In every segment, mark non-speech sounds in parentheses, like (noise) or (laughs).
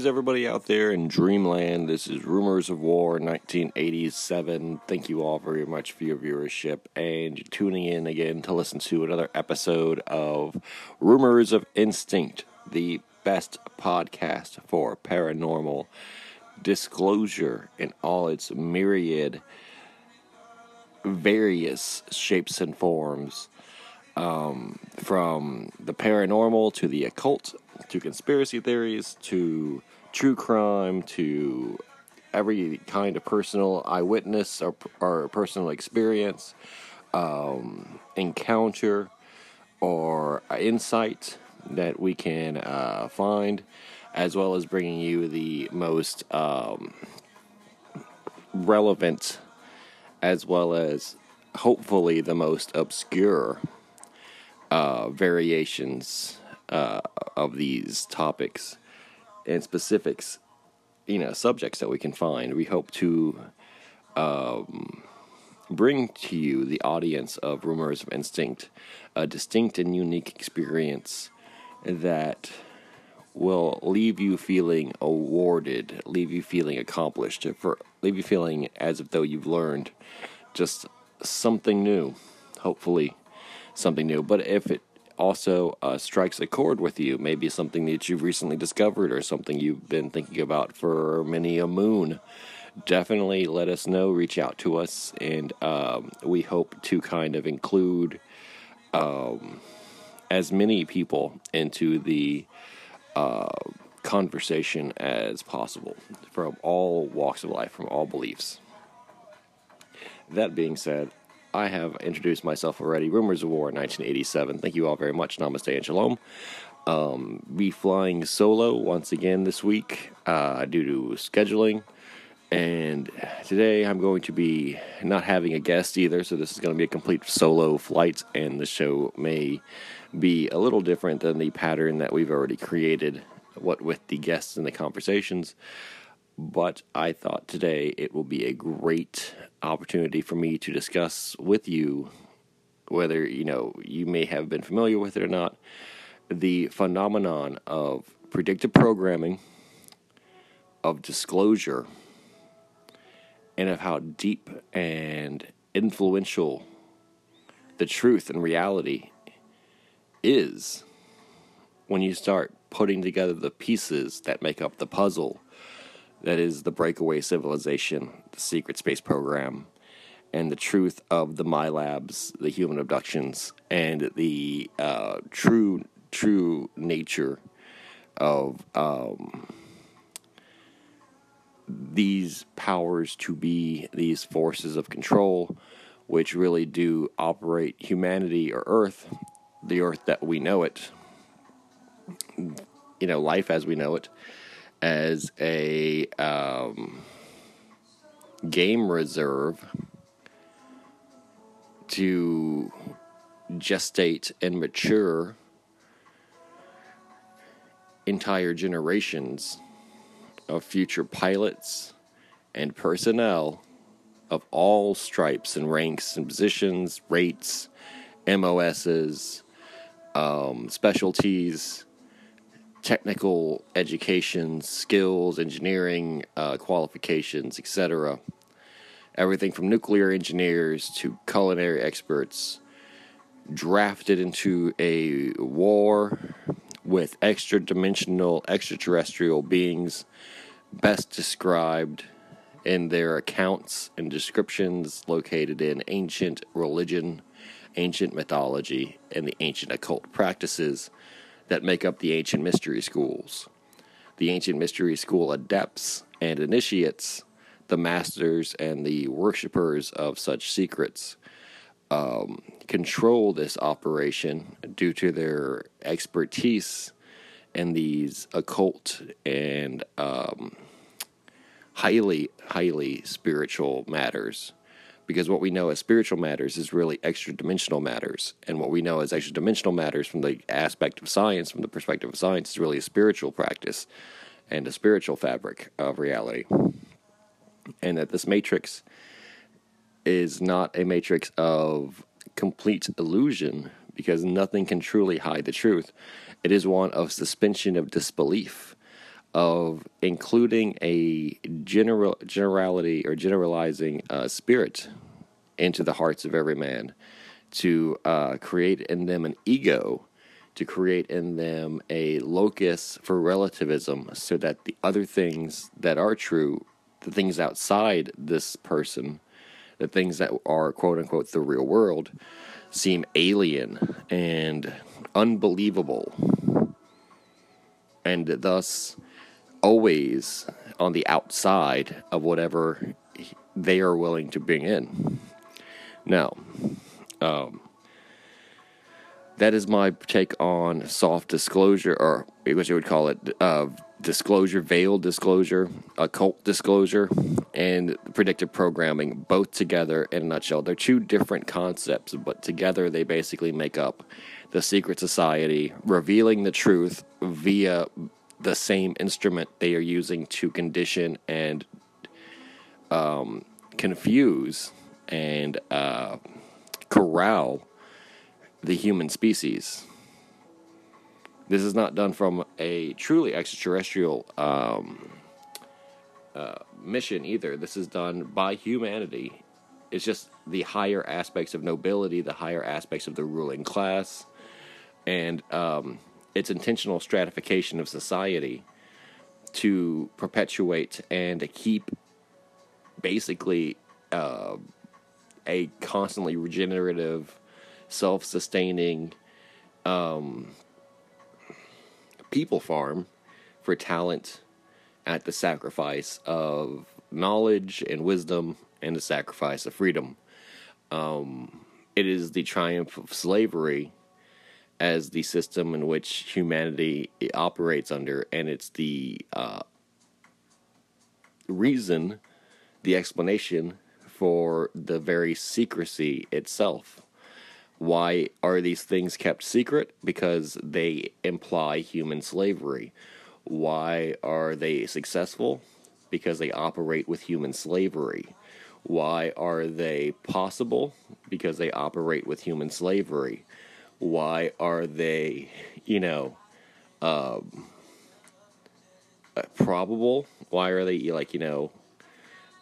Greetings, everybody out there in Dreamland. This is Rumors of War 1987. Thank you all very much for your viewership and tuning in again to listen to another episode of Rumors of Instinct, the best podcast for paranormal disclosure in all its myriad, various shapes and forms. Um, from the paranormal to the occult to conspiracy theories to true crime to every kind of personal eyewitness or, or personal experience, um, encounter, or insight that we can uh, find, as well as bringing you the most um, relevant, as well as hopefully the most obscure uh, variations uh, of these topics and specifics, you know, subjects that we can find. We hope to um, bring to you, the audience of Rumors of Instinct, a distinct and unique experience that will leave you feeling awarded, leave you feeling accomplished, for leave you feeling as if though you've learned just something new, hopefully something new. But if it also uh, strikes a chord with you, maybe something that you've recently discovered or something you've been thinking about for many a moon, definitely let us know. Reach out to us, and um, we hope to kind of include um, as many people into the uh, conversation as possible from all walks of life, from all beliefs. That being said, I have introduced myself already. Rumors of War 1987. Thank you all very much. Namaste and Shalom. Um, be flying solo once again this week uh, due to scheduling. And today I'm going to be not having a guest either, so this is going to be a complete solo flight, and the show may be a little different than the pattern that we've already created, what with the guests and the conversations but I thought today it will be a great opportunity for me to discuss with you whether you know you may have been familiar with it or not the phenomenon of predictive programming of disclosure and of how deep and influential the truth and reality is when you start putting together the pieces that make up the puzzle that is the breakaway civilization, the secret space program, and the truth of the MILABs, the human abductions, and the uh, true true nature of um, these powers to be these forces of control, which really do operate humanity or Earth, the Earth that we know it, you know, life as we know it as a um, game reserve to gestate and mature entire generations of future pilots and personnel of all stripes and ranks and positions, rates, MOSs, um, specialties, technical education, skills, engineering uh, qualifications, etc. Everything from nuclear engineers to culinary experts drafted into a war with extra dimensional extraterrestrial beings, best described in their accounts and descriptions located in ancient religion, ancient mythology, and the ancient occult practices that make up the ancient mystery schools. The ancient mystery school adepts and initiates, the masters and the worshippers of such secrets, um, control this operation due to their expertise in these occult and um, highly, highly spiritual matters because what we know as spiritual matters is really extra dimensional matters. And what we know as extra dimensional matters from the aspect of science, from the perspective of science, is really a spiritual practice and a spiritual fabric of reality. And that this matrix is not a matrix of complete illusion because nothing can truly hide the truth. It is one of suspension of disbelief, of including a general generality or generalizing uh, spirit into the hearts of every man, to uh, create in them an ego, to create in them a locus for relativism, so that the other things that are true, the things outside this person, the things that are quote unquote the real world, seem alien and unbelievable, and thus always on the outside of whatever they are willing to bring in. Now, um, that is my take on soft disclosure, or what you would call it, uh, disclosure, veiled disclosure, occult disclosure, and predictive programming, both together in a nutshell. They're two different concepts, but together they basically make up the secret society, revealing the truth via the same instrument they are using to condition and um, confuse and uh, corral the human species. This is not done from a truly extraterrestrial um, uh, mission either. This is done by humanity. It's just the higher aspects of nobility, the higher aspects of the ruling class, and um, its intentional stratification of society to perpetuate and to keep basically uh, a constantly regenerative, self sustaining um, people farm for talent at the sacrifice of knowledge and wisdom and the sacrifice of freedom. Um, it is the triumph of slavery as the system in which humanity operates under, and it's the uh, reason, the explanation for the very secrecy itself. Why are these things kept secret? Because they imply human slavery. Why are they successful? Because they operate with human slavery. Why are they possible? Because they operate with human slavery why are they, you know, um, uh, probable? Why are they like, you know,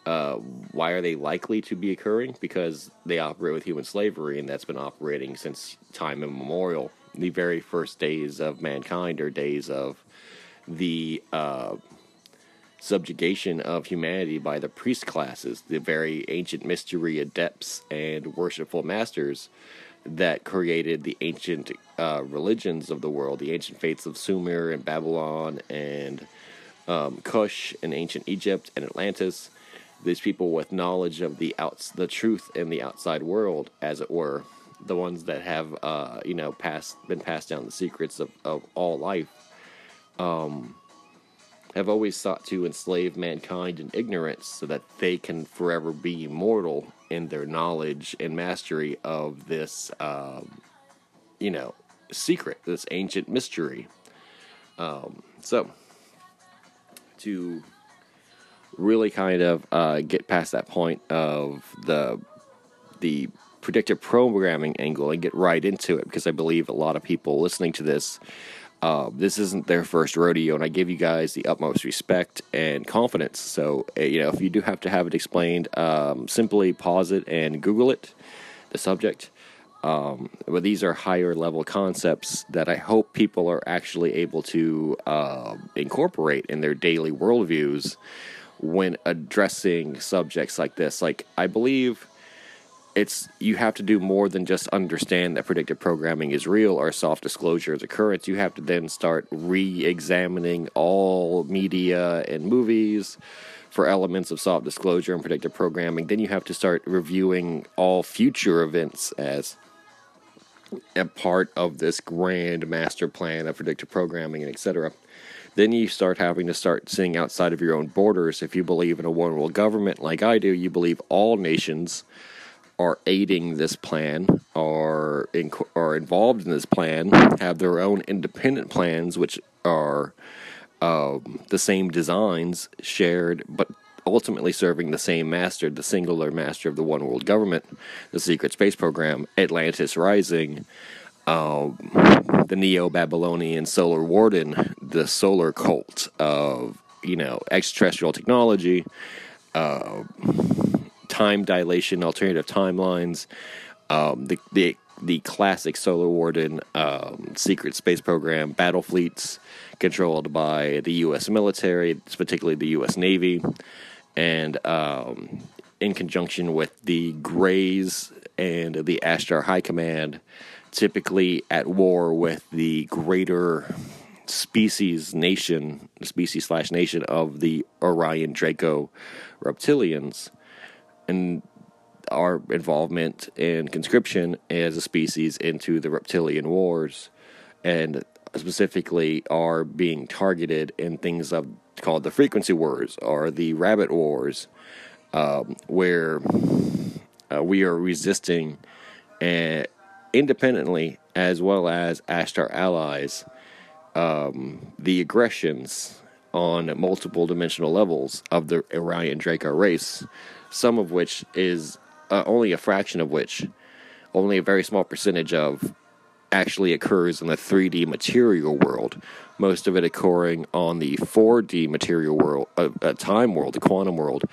uh, why are they likely to be occurring? Because they operate with human slavery, and that's been operating since time immemorial. The very first days of mankind are days of the uh, subjugation of humanity by the priest classes, the very ancient mystery adepts and worshipful masters that created the ancient uh, religions of the world, the ancient faiths of Sumer and Babylon and um, Cush and ancient Egypt and Atlantis. These people with knowledge of the outs, the truth in the outside world, as it were, the ones that have, uh, you know, passed been passed down the secrets of, of all life. Um, have always sought to enslave mankind in ignorance so that they can forever be immortal in their knowledge and mastery of this, um, you know, secret, this ancient mystery. Um, so, to really kind of uh, get past that point of the the predictive programming angle and get right into it, because I believe a lot of people listening to this uh, this isn't their first rodeo, and I give you guys the utmost respect and confidence. So, uh, you know, if you do have to have it explained, um, simply pause it and Google it, the subject. Um, but these are higher level concepts that I hope people are actually able to uh, incorporate in their daily worldviews when addressing subjects like this. Like, I believe it's you have to do more than just understand that predictive programming is real or soft disclosure is occurrence. You have to then start re-examining all media and movies for elements of soft disclosure and predictive programming. Then you have to start reviewing all future events as a part of this grand master plan of predictive programming and etc. Then you start having to start seeing outside of your own borders. If you believe in a one world government like I do, you believe all nations are aiding this plan or in, are involved in this plan have their own independent plans, which are uh, the same designs shared, but ultimately serving the same master, the singular master of the one world government, the secret space program, Atlantis Rising. um, the Neo Babylonian Solar Warden, the solar cult of you know extraterrestrial technology, uh, time dilation, alternative timelines, um, the the the classic Solar Warden um, secret space program, battle fleets controlled by the U.S. military, particularly the U.S. Navy, and um, in conjunction with the Greys and the Ashtar High Command, typically at war with the greater species nation, species slash nation of the Orion Draco reptilians, and our involvement in conscription as a species into the reptilian wars, and specifically are being targeted in things of called the frequency wars or the rabbit wars, um, where uh, we are resisting uh, independently as well as Ashtar allies um, the aggressions on multiple dimensional levels of the Orion Draco race, some of which is uh, only a fraction of which, only a very small percentage of, actually occurs in the 3D material world. Most of it occurring on the 4D material world, uh, uh, time world, the quantum world,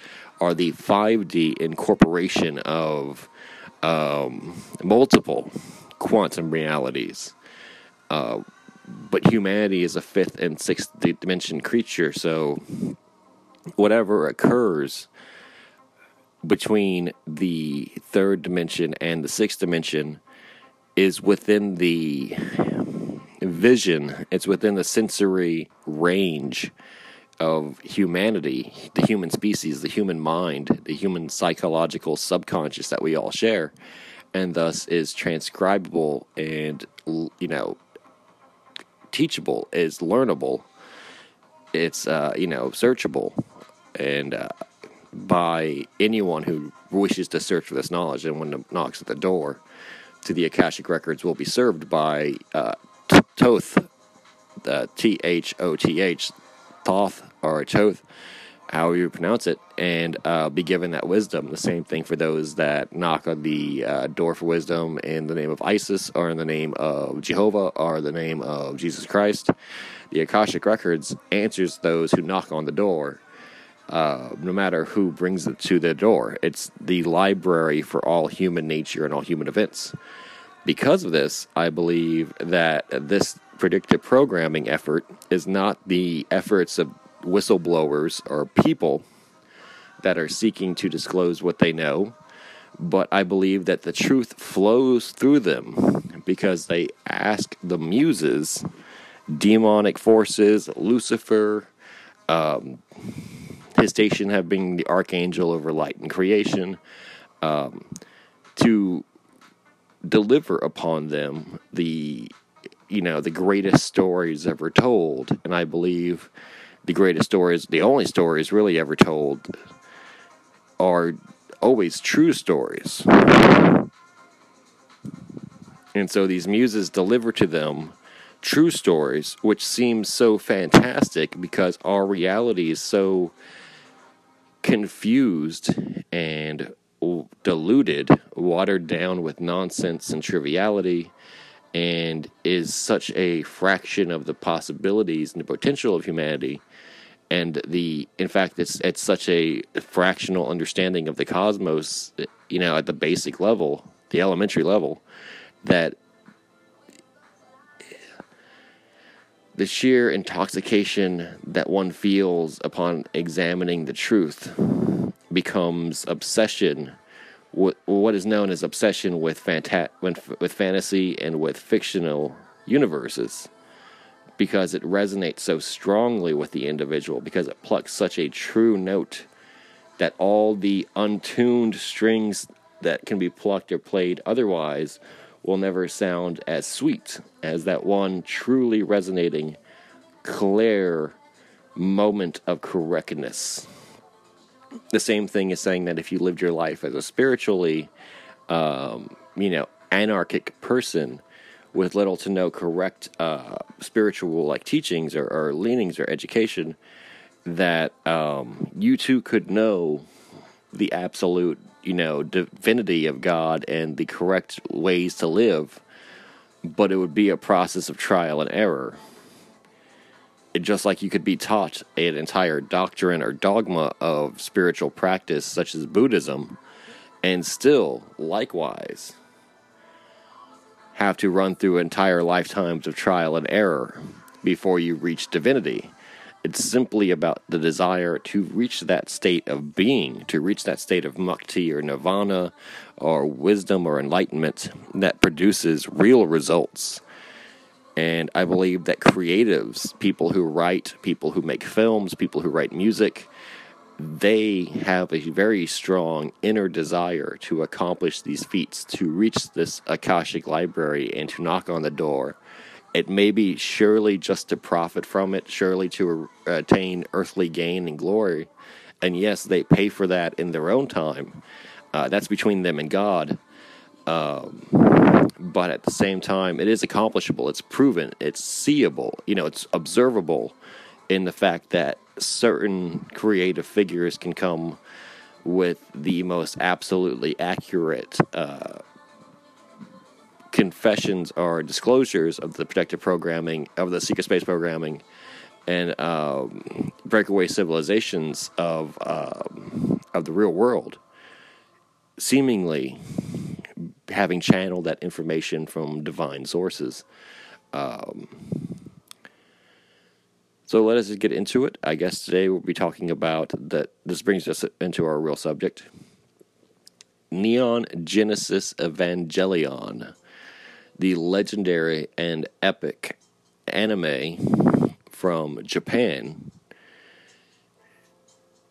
are the 5D incorporation of um, multiple quantum realities. Uh, but humanity is a fifth and sixth dimension creature, so whatever occurs between the third dimension and the sixth dimension is within the vision, it's within the sensory range of humanity, the human species, the human mind, the human psychological subconscious that we all share, and thus is transcribable and, you know, teachable, is learnable, it's, uh, you know, searchable, and uh, by anyone who wishes to search for this knowledge, and when it knocks at the door to the Akashic Records, will be served by uh, Thoth, the T H O T H, Thoth or Thoth, however you pronounce it, and uh, be given that wisdom. The same thing for those that knock on the uh, door for wisdom in the name of Isis, or in the name of Jehovah, or the name of Jesus Christ. The Akashic Records answers those who knock on the door uh, no matter who brings it to the door. It's the library for all human nature and all human events. Because of this, I believe that this predictive programming effort is not the efforts of whistleblowers or people that are seeking to disclose what they know, but I believe that the truth flows through them because they ask the muses, demonic forces, Lucifer, um, his station have been the archangel over light and creation, um, to deliver upon them the you know the greatest stories ever told, and I believe the greatest stories, the only stories really ever told, are always true stories. And so these muses deliver to them true stories, which seems so fantastic because our reality is so confused and diluted, watered down with nonsense and triviality, and is such a fraction of the possibilities and the potential of humanity. And the, in fact, it's it's such a fractional understanding of the cosmos, you know, at the basic level, the elementary level, that the sheer intoxication that one feels upon examining the truth becomes obsession what is known as obsession with fanta- with fantasy and with fictional universes. Because it resonates so strongly with the individual because it plucks such a true note that all the untuned strings that can be plucked or played otherwise will never sound as sweet as that one truly resonating, clear moment of correctness. The same thing is saying that if you lived your life as a spiritually, um, you know, anarchic person with little to no correct uh, spiritual like teachings or, or, leanings or education, that um, you too could know the absolute you know, divinity of God and the correct ways to live, but it would be a process of trial and error. It, just like you could be taught an entire doctrine or dogma of spiritual practice, such as Buddhism, and still, likewise, have to run through entire lifetimes of trial and error before you reach divinity. It's simply about the desire to reach that state of being, to reach that state of mukti or nirvana or wisdom or enlightenment that produces real results. And I believe that creatives, people who write, people who make films, people who write music, they have a very strong inner desire to accomplish these feats, to reach this Akashic library and to knock on the door it may be surely just to profit from it, surely to attain earthly gain and glory. And yes, they pay for that in their own time. Uh, that's between them and God. Um, but at the same time, it is accomplishable. It's proven. It's seeable. You know, it's observable in the fact that certain creative figures can come with the most absolutely accurate uh, confessions or disclosures of the predictive programming of the secret space programming and um, breakaway civilizations of um, of the real world, seemingly having channeled that information from divine sources. Um, so let us get into it. I guess today we'll be talking about that. This brings us into our real subject. Neon Genesis Evangelion the legendary and epic anime from Japan.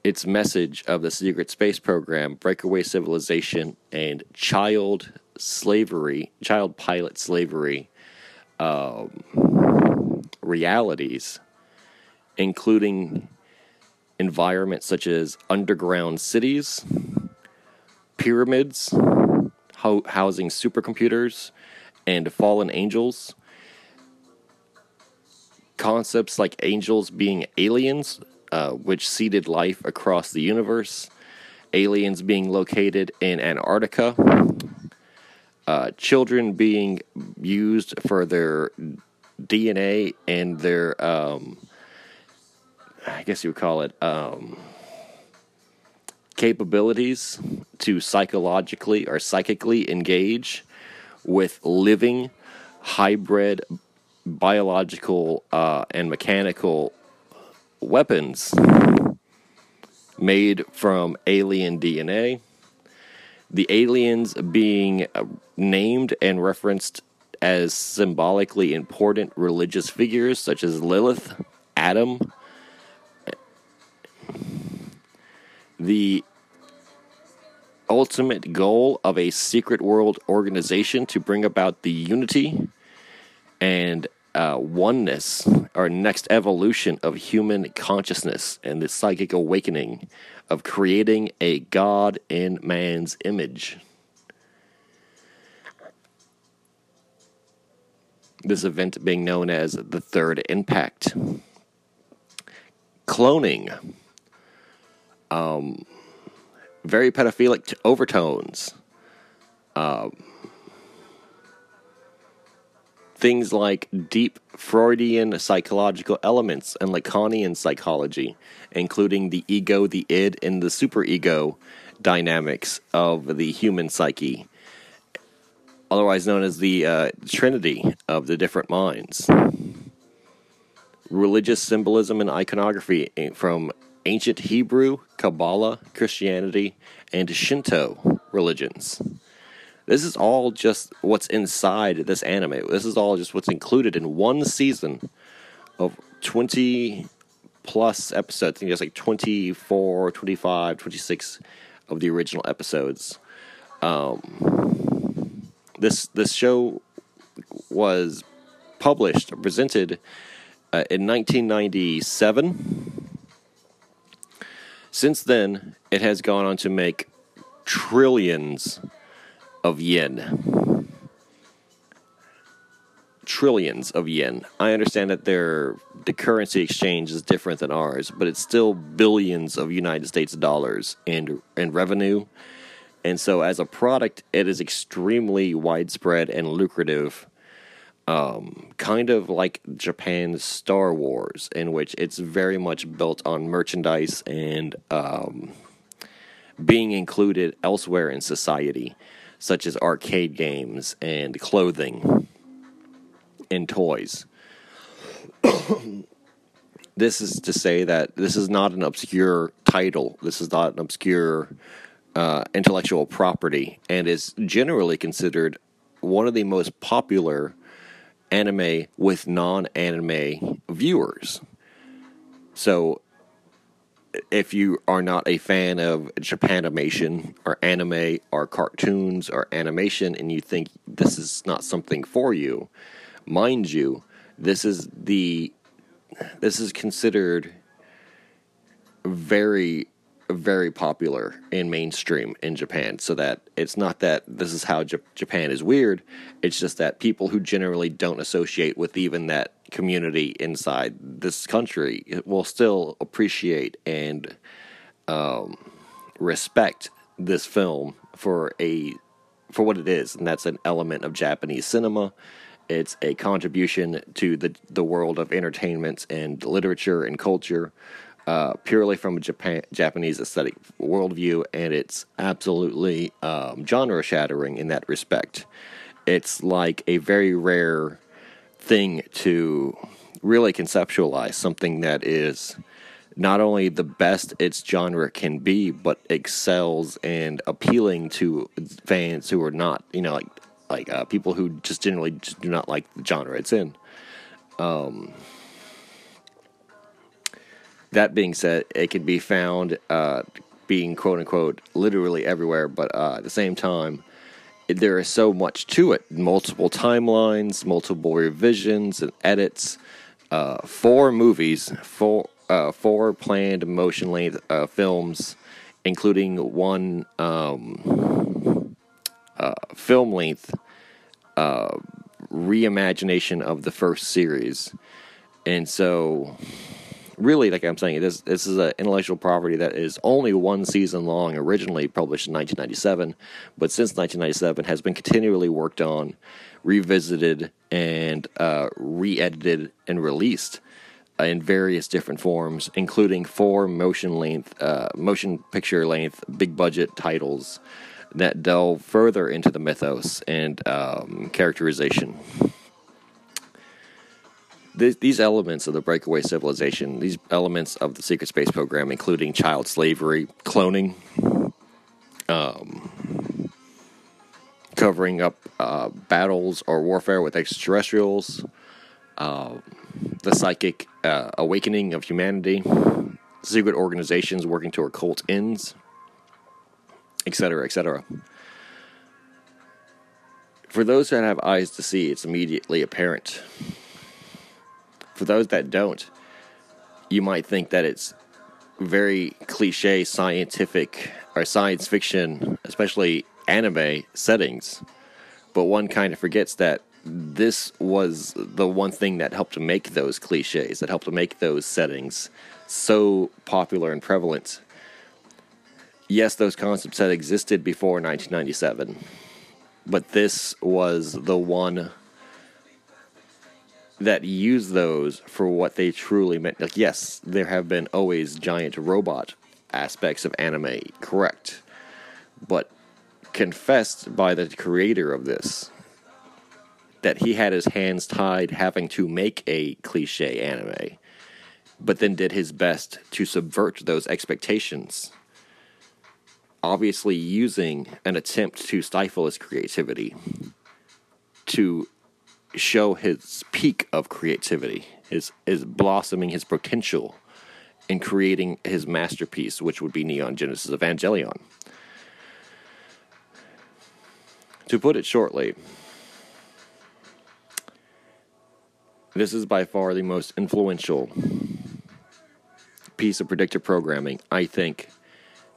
Its message of the secret space program, breakaway civilization, and child slavery, child pilot slavery um, realities, including environments such as underground cities, pyramids, ho- housing supercomputers, and fallen angels. Concepts like angels being aliens, uh, which seeded life across the universe, aliens being located in Antarctica, uh, children being used for their DNA and their, um, I guess you would call it, um, capabilities to psychologically or psychically engage with living hybrid biological uh, and mechanical weapons made from alien DNA. The aliens being uh, named and referenced as symbolically important religious figures such as Lilith, Adam, the ultimate goal of a secret world organization to bring about the unity and uh, oneness or next evolution of human consciousness and the psychic awakening of creating a God in man's image. This event being known as the Third Impact. Cloning. Um, very pedophilic overtones. Um, things like deep Freudian psychological elements and Lacanian psychology, including the ego, the id, and the superego dynamics of the human psyche, otherwise known as the uh, trinity of the different minds. Religious symbolism and iconography eh, from ancient Hebrew, Kabbalah, Christianity, and Shinto religions. This is all just what's inside this anime. This is all just what's included in one season of 20 plus episodes. I think there's like 24, 25, 26 of the original episodes. Um, this this show was published, presented uh, in 1997 since then, it has gone on to make trillions of yen. Trillions of yen. I understand that their the currency exchange is different than ours, but it's still billions of United States dollars in in revenue. And so as a product, it is extremely widespread and lucrative. Um, kind of like Japan's Star Wars, in which it's very much built on merchandise and um, being included elsewhere in society, such as arcade games and clothing and toys. (coughs) this is to say that this is not an obscure title. This is not an obscure uh, intellectual property, and is generally considered one of the most popular anime with non-anime viewers. So, if you are not a fan of Japanimation or anime or cartoons or animation, and you think this is not something for you, mind you, this is the this is considered very very popular in mainstream in Japan. So that it's not that this is how J- Japan is weird. It's just that people who generally don't associate with even that community inside this country will still appreciate and um, respect this film for a for what it is, and that's an element of Japanese cinema. It's a contribution to the the world of entertainment and literature and culture, uh, purely from a Japan Japanese aesthetic worldview, and it's absolutely um, genre shattering in that respect. It's like a very rare thing to really conceptualize something that is not only the best its genre can be, but excels and appealing to fans who are not, you know, like like uh, people who just generally just do not like the genre it's in. Um, that being said, it can be found uh, being quote unquote literally everywhere, but uh, at the same time, there is so much to it multiple timelines, multiple revisions and edits, uh, four movies, four, uh, four planned motion length uh, films, including one um, uh, film length uh, reimagination of the first series. And so, really, like I'm saying, this this is an intellectual property that is only one season long, originally published in 1997, but since 1997 has been continually worked on, revisited, and uh, re-edited and released in various different forms, including four motion length, uh, motion picture length, big budget titles that delve further into the mythos and um, characterization. These elements of the breakaway civilization, these elements of the secret space program, including child slavery, cloning, um, covering up uh, battles or warfare with extraterrestrials, uh, the psychic uh, awakening of humanity, secret organizations working toward cult ends, etc., etc. For those that have eyes to see, it's immediately apparent. For those that don't, you might think that it's very cliche scientific or science fiction, especially anime settings. But one kind of forgets that this was the one thing that helped to make those cliches, that helped to make those settings so popular and prevalent yes, those concepts had existed before 1997, but this was the one that use those for what they truly meant. Like, yes, there have been always giant robot aspects of anime, correct, but confessed by the creator of this that he had his hands tied having to make a cliche anime, but then did his best to subvert those expectations obviously using an attempt to stifle his creativity to show his peak of creativity, his, his blossoming, his potential in creating his masterpiece, which would be Neon Genesis Evangelion. To put it shortly, this is by far the most influential piece of predictive programming, I think,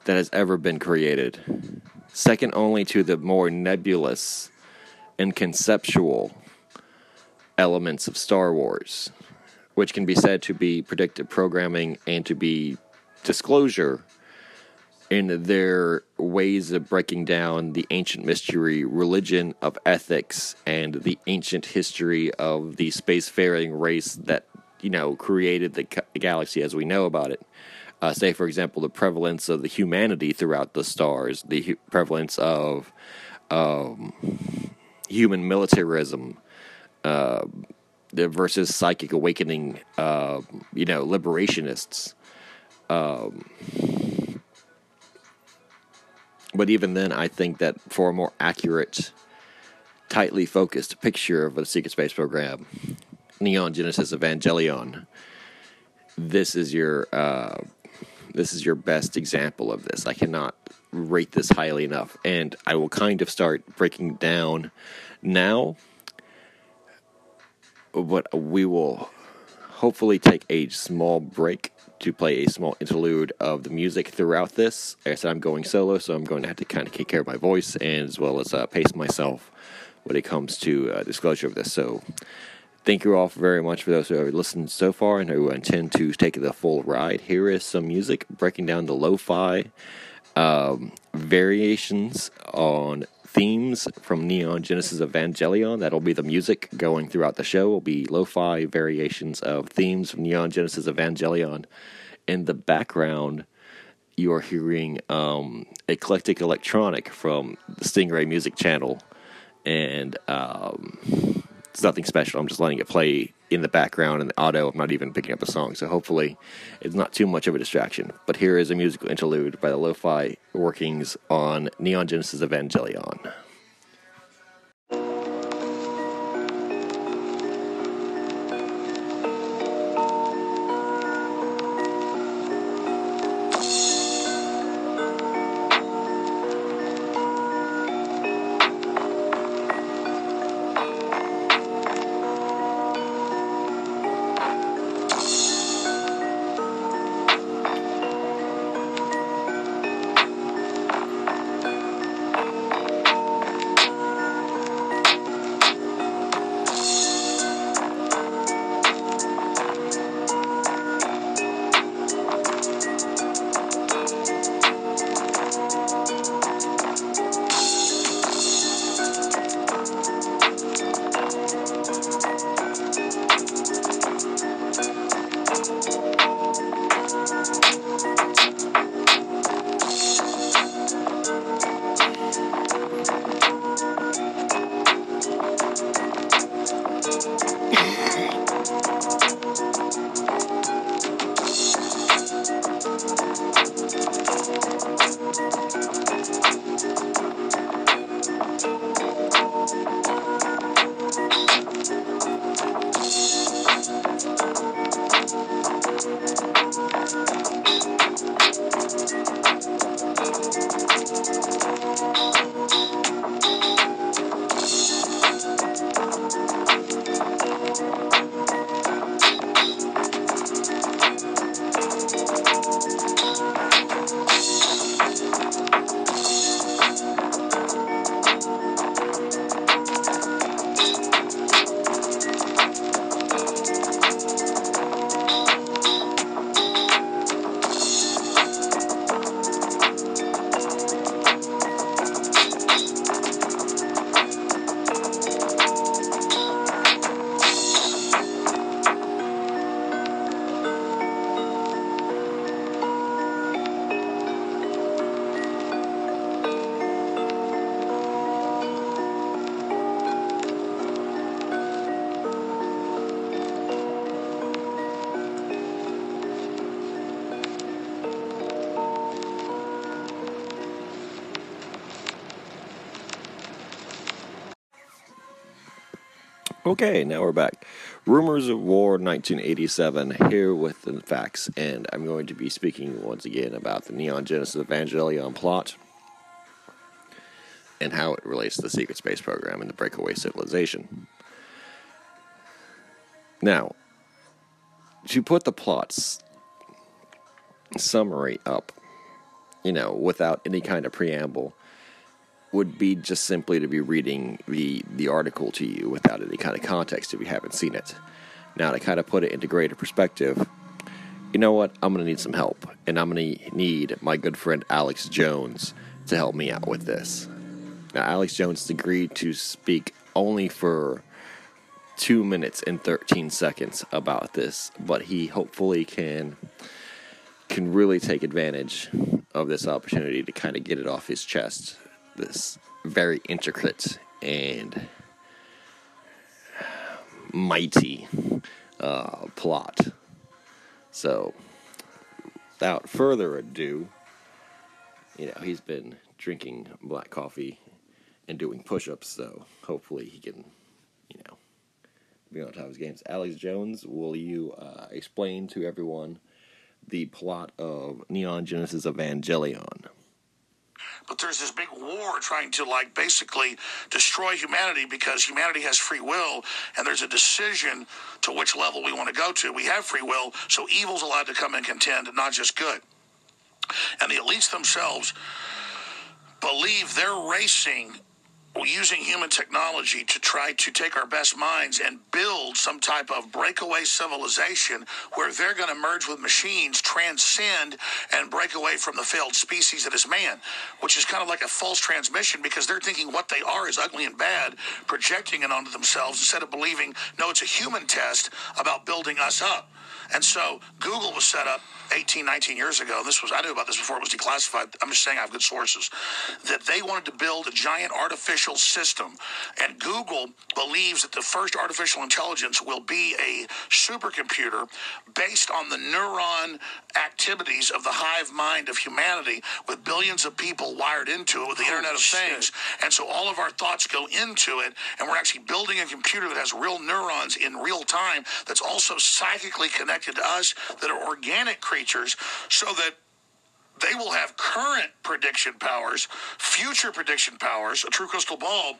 that has ever been created, second only to the more nebulous and conceptual elements of Star Wars, which can be said to be predictive programming and to be disclosure in their ways of breaking down the ancient mystery, religion of ethics, and the ancient history of the spacefaring race that you know created the galaxy as we know about it. Uh, say, for example, the prevalence of the humanity throughout the stars, the hu- prevalence of um, human militarism uh, versus psychic awakening, uh, you know, liberationists. Um, but even then, I think that for a more accurate, tightly focused picture of a secret space program, Neon Genesis Evangelion, this is your uh, this is your best example of this. I cannot rate this highly enough, and I will kind of start breaking down now. But we will hopefully take a small break to play a small interlude of the music throughout this. Like I said, I'm going solo, so I'm going to have to kind of take care of my voice and as well as uh, pace myself when it comes to uh, disclosure of this. So, thank you all very much for those who have listened so far and who intend to take the full ride. Here is some music breaking down the lo fi um, variations on themes from Neon Genesis Evangelion. That'll be the music going throughout the show. Will be lo-fi variations of themes from Neon Genesis Evangelion. In the background, you are hearing um, eclectic electronic from the Stingray Music Channel, and um, it's nothing special. I'm just letting it play in the background in the auto. I'm not even picking up the song, so hopefully it's not too much of a distraction. But here is a musical interlude by the lo-fi workings on Neon Genesis Evangelion. Okay, now we're back. Rumors of War 1987, here with the facts, and I'm going to be speaking once again about the Neon Genesis Evangelion plot and how it relates to the secret space program and the breakaway civilization. Now, to put the plot's summary up, you know, without any kind of preamble, would be just simply to be reading the the article to you without any kind of context if you haven't seen it. Now to kind of put it into greater perspective, you know what? I'm going to need some help. And I'm going to need my good friend Alex Jones to help me out with this. Now, Alex Jones agreed to speak only for two minutes and 13 seconds about this, but he hopefully can can really take advantage of this opportunity to kind of get it off his chest. This very intricate and mighty uh, plot. So, without further ado, you know, he's been drinking black coffee and doing push ups, so hopefully he can, you know, be on top of his games. Alex Jones, will you uh, explain to everyone the plot of Neon Genesis Evangelion? But there's this big war trying to like basically destroy humanity because humanity has free will and there's a decision to which level we want to go to. We have free will, so evil's allowed to come and contend, not just good. And the elites themselves believe they're racing using human technology to try to take our best minds and build some type of breakaway civilization where they're going to merge with machines, transcend, and break away from the failed species that is man, which is kind of like a false transmission because they're thinking what they are is ugly and bad, projecting it onto themselves instead of believing, no, it's a human test about building us up. And so Google was set up 18, 19 years ago. This was I knew about this before it was declassified. I'm just saying I have good sources that they wanted to build a giant artificial system, and Google believes that the first artificial intelligence will be a supercomputer based on the neuron activities of the hive mind of humanity, with billions of people wired into it with the Holy Internet of shit. Things. And so all of our thoughts go into it, and we're actually building a computer that has real neurons in real time that's also psychically connected to us that are organic creatures creatures so that they will have current prediction powers, future prediction powers, a true crystal ball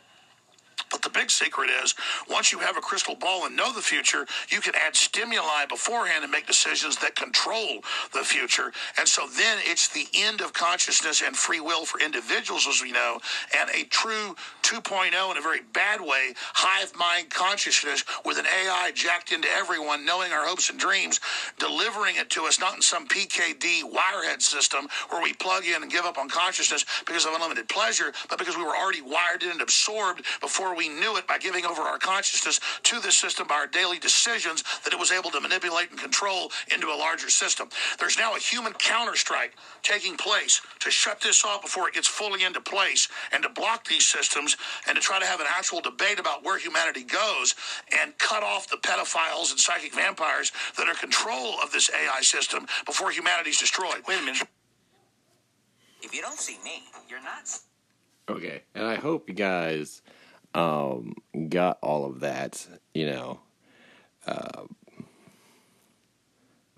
but the big secret is once you have a crystal ball and know the future, you can add stimuli beforehand and make decisions that control the future. And so then it's the end of consciousness and free will for individuals, as we know, and a true 2.0 in a very bad way, hive mind consciousness with an AI jacked into everyone, knowing our hopes and dreams, delivering it to us, not in some PKD wirehead system where we plug in and give up on consciousness because of unlimited pleasure, but because we were already wired in and absorbed before we knew it by giving over our consciousness to this system by our daily decisions that it was able to manipulate and control into a larger system. There's now a human counterstrike taking place to shut this off before it gets fully into place and to block these systems and to try to have an actual debate about where humanity goes and cut off the pedophiles and psychic vampires that are control of this AI system before humanity's destroyed. Wait a minute. If you don't see me, you're nuts. Okay, and I hope you guys um, got all of that, you know, uh,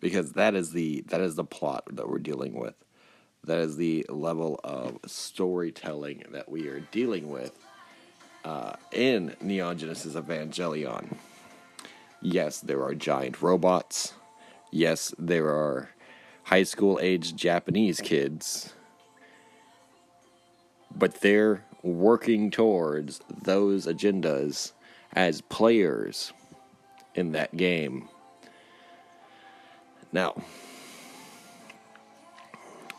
because that is the that is the plot that we're dealing with. That is the level of storytelling that we are dealing with uh, in Neon Genesis Evangelion. Yes, there are giant robots. Yes, there are high school aged Japanese kids. But they're working towards those agendas as players in that game. Now,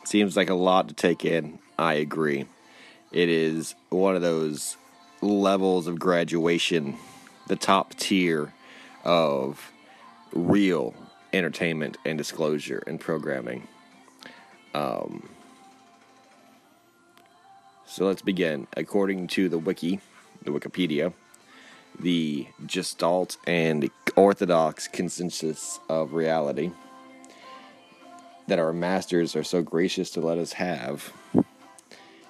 seems like a lot to take in. I agree. It is one of those levels of graduation, the top tier of real entertainment and disclosure and programming. Um, so let's begin. According to the wiki, the Wikipedia, the Gestalt and Orthodox consensus of reality that our masters are so gracious to let us have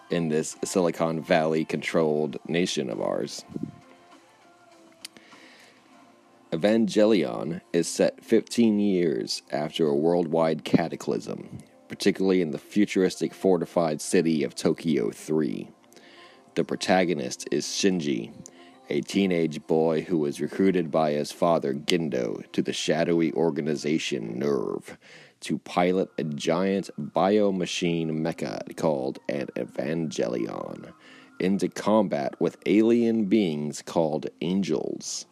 in this Silicon Valley controlled nation of ours. Evangelion is set 15 years after a worldwide cataclysm particularly in the futuristic fortified city of Tokyo 3. The protagonist is Shinji, a teenage boy who was recruited by his father Gendo to the shadowy organization NERV to pilot a giant biomachine mecha called an Evangelion into combat with alien beings called angels.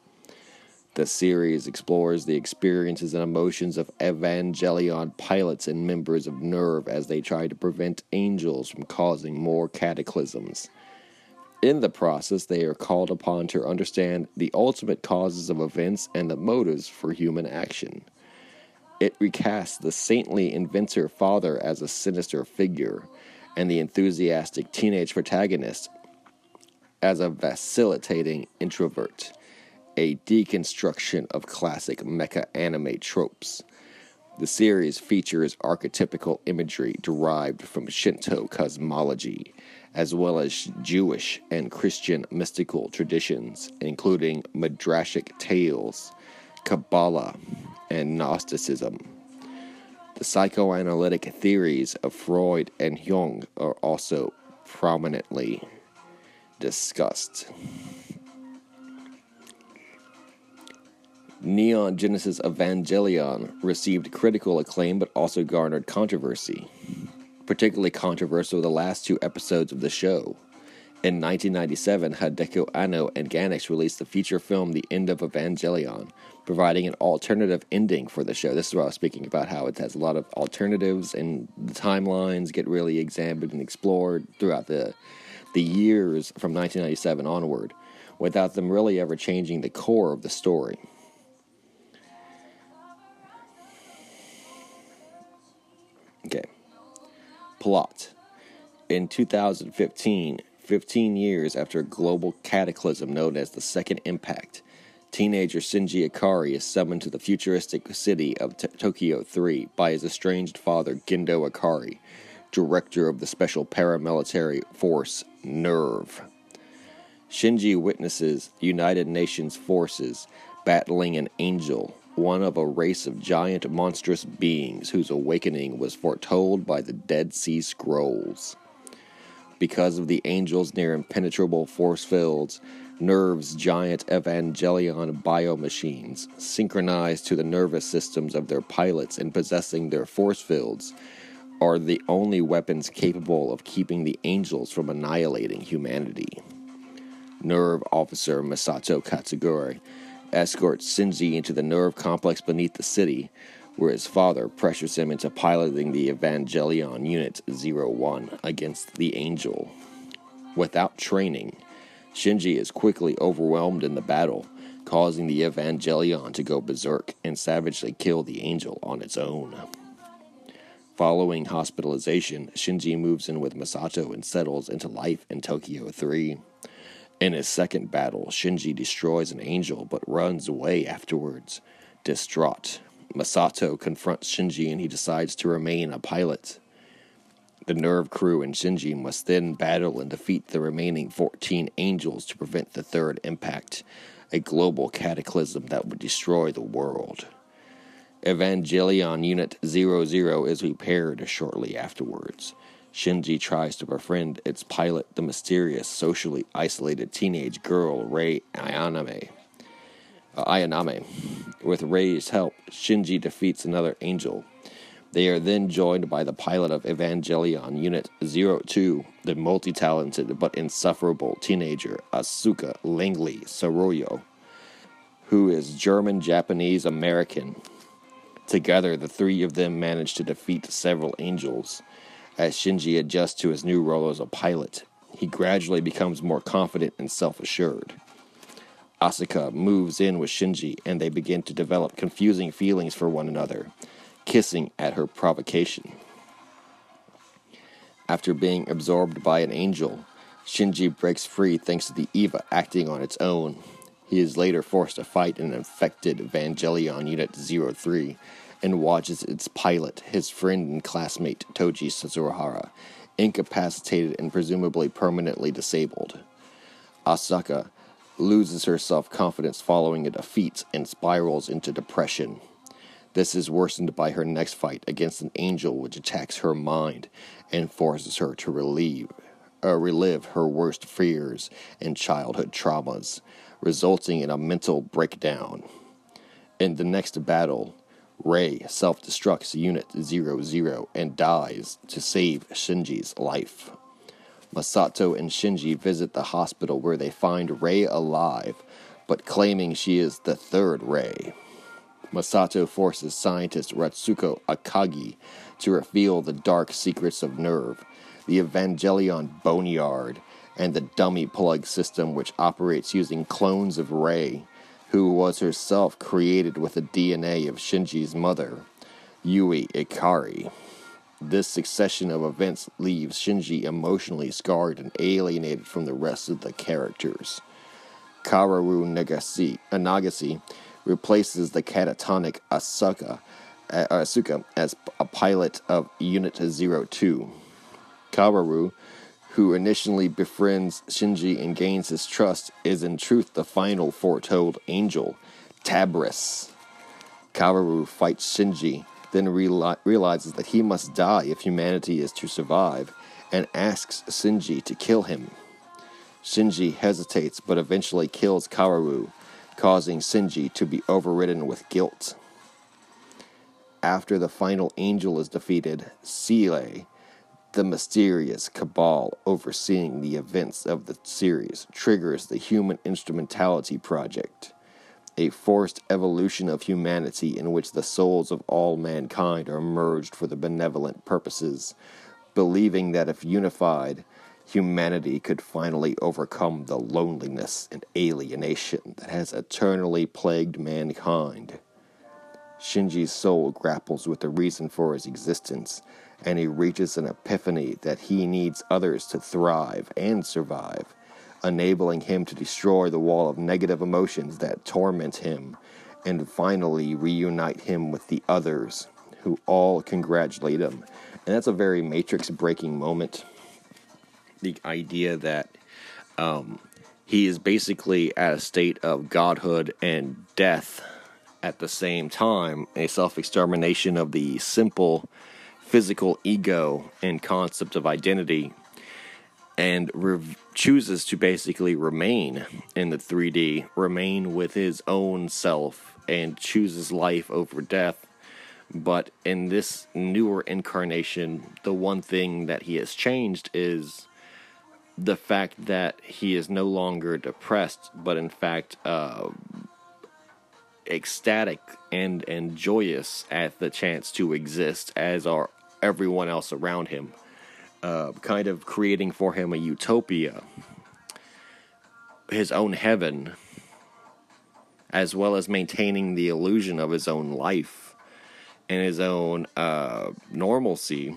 The series explores the experiences and emotions of Evangelion pilots and members of NERV as they try to prevent angels from causing more cataclysms. In the process, they are called upon to understand the ultimate causes of events and the motives for human action. It recasts the saintly inventor father as a sinister figure, and the enthusiastic teenage protagonist as a vacillating introvert, a deconstruction of classic mecha anime tropes. The series features archetypical imagery derived from Shinto cosmology, as well as Jewish and Christian mystical traditions, including Midrashic tales, Kabbalah, and Gnosticism. The psychoanalytic theories of Freud and Jung are also prominently discussed. Neon Genesis Evangelion received critical acclaim but also garnered controversy. Particularly controversial were the last two episodes of the show. In 1997, Hideaki Anno and Gainax released the feature film The End of Evangelion, providing an alternative ending for the show. This is what I was speaking about how it has a lot of alternatives and the timelines get really examined and explored throughout the the years from 1997 onward without them really ever changing the core of the story. Okay. Plot. In 2015, 15 years after a global cataclysm known as the Second Impact, teenager Shinji Ikari is summoned to the futuristic city of T- Tokyo 3 by his estranged father Gendo Ikari, director of the special paramilitary force NERV. Shinji witnesses United Nations forces battling an angel, one of a race of giant monstrous beings whose awakening was foretold by the Dead Sea Scrolls. Because of the angel's near impenetrable force fields, NERV's giant Evangelion biomachines, synchronized to the nervous systems of their pilots and possessing their force fields, are the only weapons capable of keeping the angels from annihilating humanity. Nerve officer Masato Katsugure escorts Shinji into the NERV complex beneath the city, where his father pressures him into piloting the Evangelion Unit 01 against the Angel. Without training, Shinji is quickly overwhelmed in the battle, causing the Evangelion to go berserk and savagely kill the Angel on its own. Following hospitalization, Shinji moves in with Masato and settles into life in Tokyo 3. In his second battle, Shinji destroys an angel but runs away afterwards. Distraught, Masato confronts Shinji and he decides to remain a pilot. The NERV crew and Shinji must then battle and defeat the remaining 14 angels to prevent the third impact, a global cataclysm that would destroy the world. Evangelion Unit 00 is repaired shortly afterwards. Shinji tries to befriend its pilot, the mysterious, socially isolated teenage girl Rei Ayaname. Uh, Ayaname. With Rei's help, Shinji defeats another angel. They are then joined by the pilot of Evangelion Unit 02, the multi talented but insufferable teenager Asuka Langley Soroyo, who is German Japanese American. Together, the three of them manage to defeat several angels. As Shinji adjusts to his new role as a pilot, he gradually becomes more confident and self assured. Asuka moves in with Shinji, and they begin to develop confusing feelings for one another, kissing at her provocation. After being absorbed by an angel, Shinji breaks free thanks to the Eva acting on its own. He is later forced to fight an infected Evangelion Unit 03 and watches its pilot, his friend and classmate Toji Suzuhara, incapacitated and presumably permanently disabled. Asuka loses her self confidence following a defeat and spirals into depression. This is worsened by her next fight against an angel which attacks her mind and forces her to relieve, uh, relive her worst fears and childhood traumas, resulting in a mental breakdown. In the next battle, Rei self destructs Unit 00 and dies to save Shinji's life. Masato and Shinji visit the hospital where they find Rei alive, but claiming she is the third Rei. Masato forces scientist Ratsuko Akagi to reveal the dark secrets of NERV, the Evangelion Boneyard, and the dummy plug system which operates using clones of Rei, who was herself created with the DNA of Shinji's mother, Yui Ikari. This succession of events leaves Shinji emotionally scarred and alienated from the rest of the characters. Nagase, uh, Nagase replaces the catatonic Asuka, uh, Asuka as a pilot of Unit 02. Kaworu, who initially befriends Shinji and gains his trust, is in truth the final foretold angel, Tabris. Kaworu fights Shinji, then reali- realizes that he must die if humanity is to survive, and asks Shinji to kill him. Shinji hesitates but eventually kills Kaworu, causing Shinji to be overridden with guilt. After the final angel is defeated, Seele, the mysterious cabal overseeing the events of the series, triggers the Human Instrumentality Project, a forced evolution of humanity in which the souls of all mankind are merged for the benevolent purposes, believing that if unified, humanity could finally overcome the loneliness and alienation that has eternally plagued mankind. Shinji's soul grapples with the reason for his existence, and he reaches an epiphany that he needs others to thrive and survive, enabling him to destroy the wall of negative emotions that torment him, and finally reunite him with the others who all congratulate him. And that's a very matrix breaking moment. The idea that um, he is basically at a state of godhood and death at the same time, a self extermination of the simple physical ego and concept of identity, and re- chooses to basically remain in the 3D, remain with his own self, and chooses life over death. But in this newer incarnation, the one thing that he has changed is the fact that he is no longer depressed, but in fact, uh, ecstatic and and joyous at the chance to exist as are everyone else around him uh, kind of creating for him a utopia his own heaven as well as maintaining the illusion of his own life and his own uh, normalcy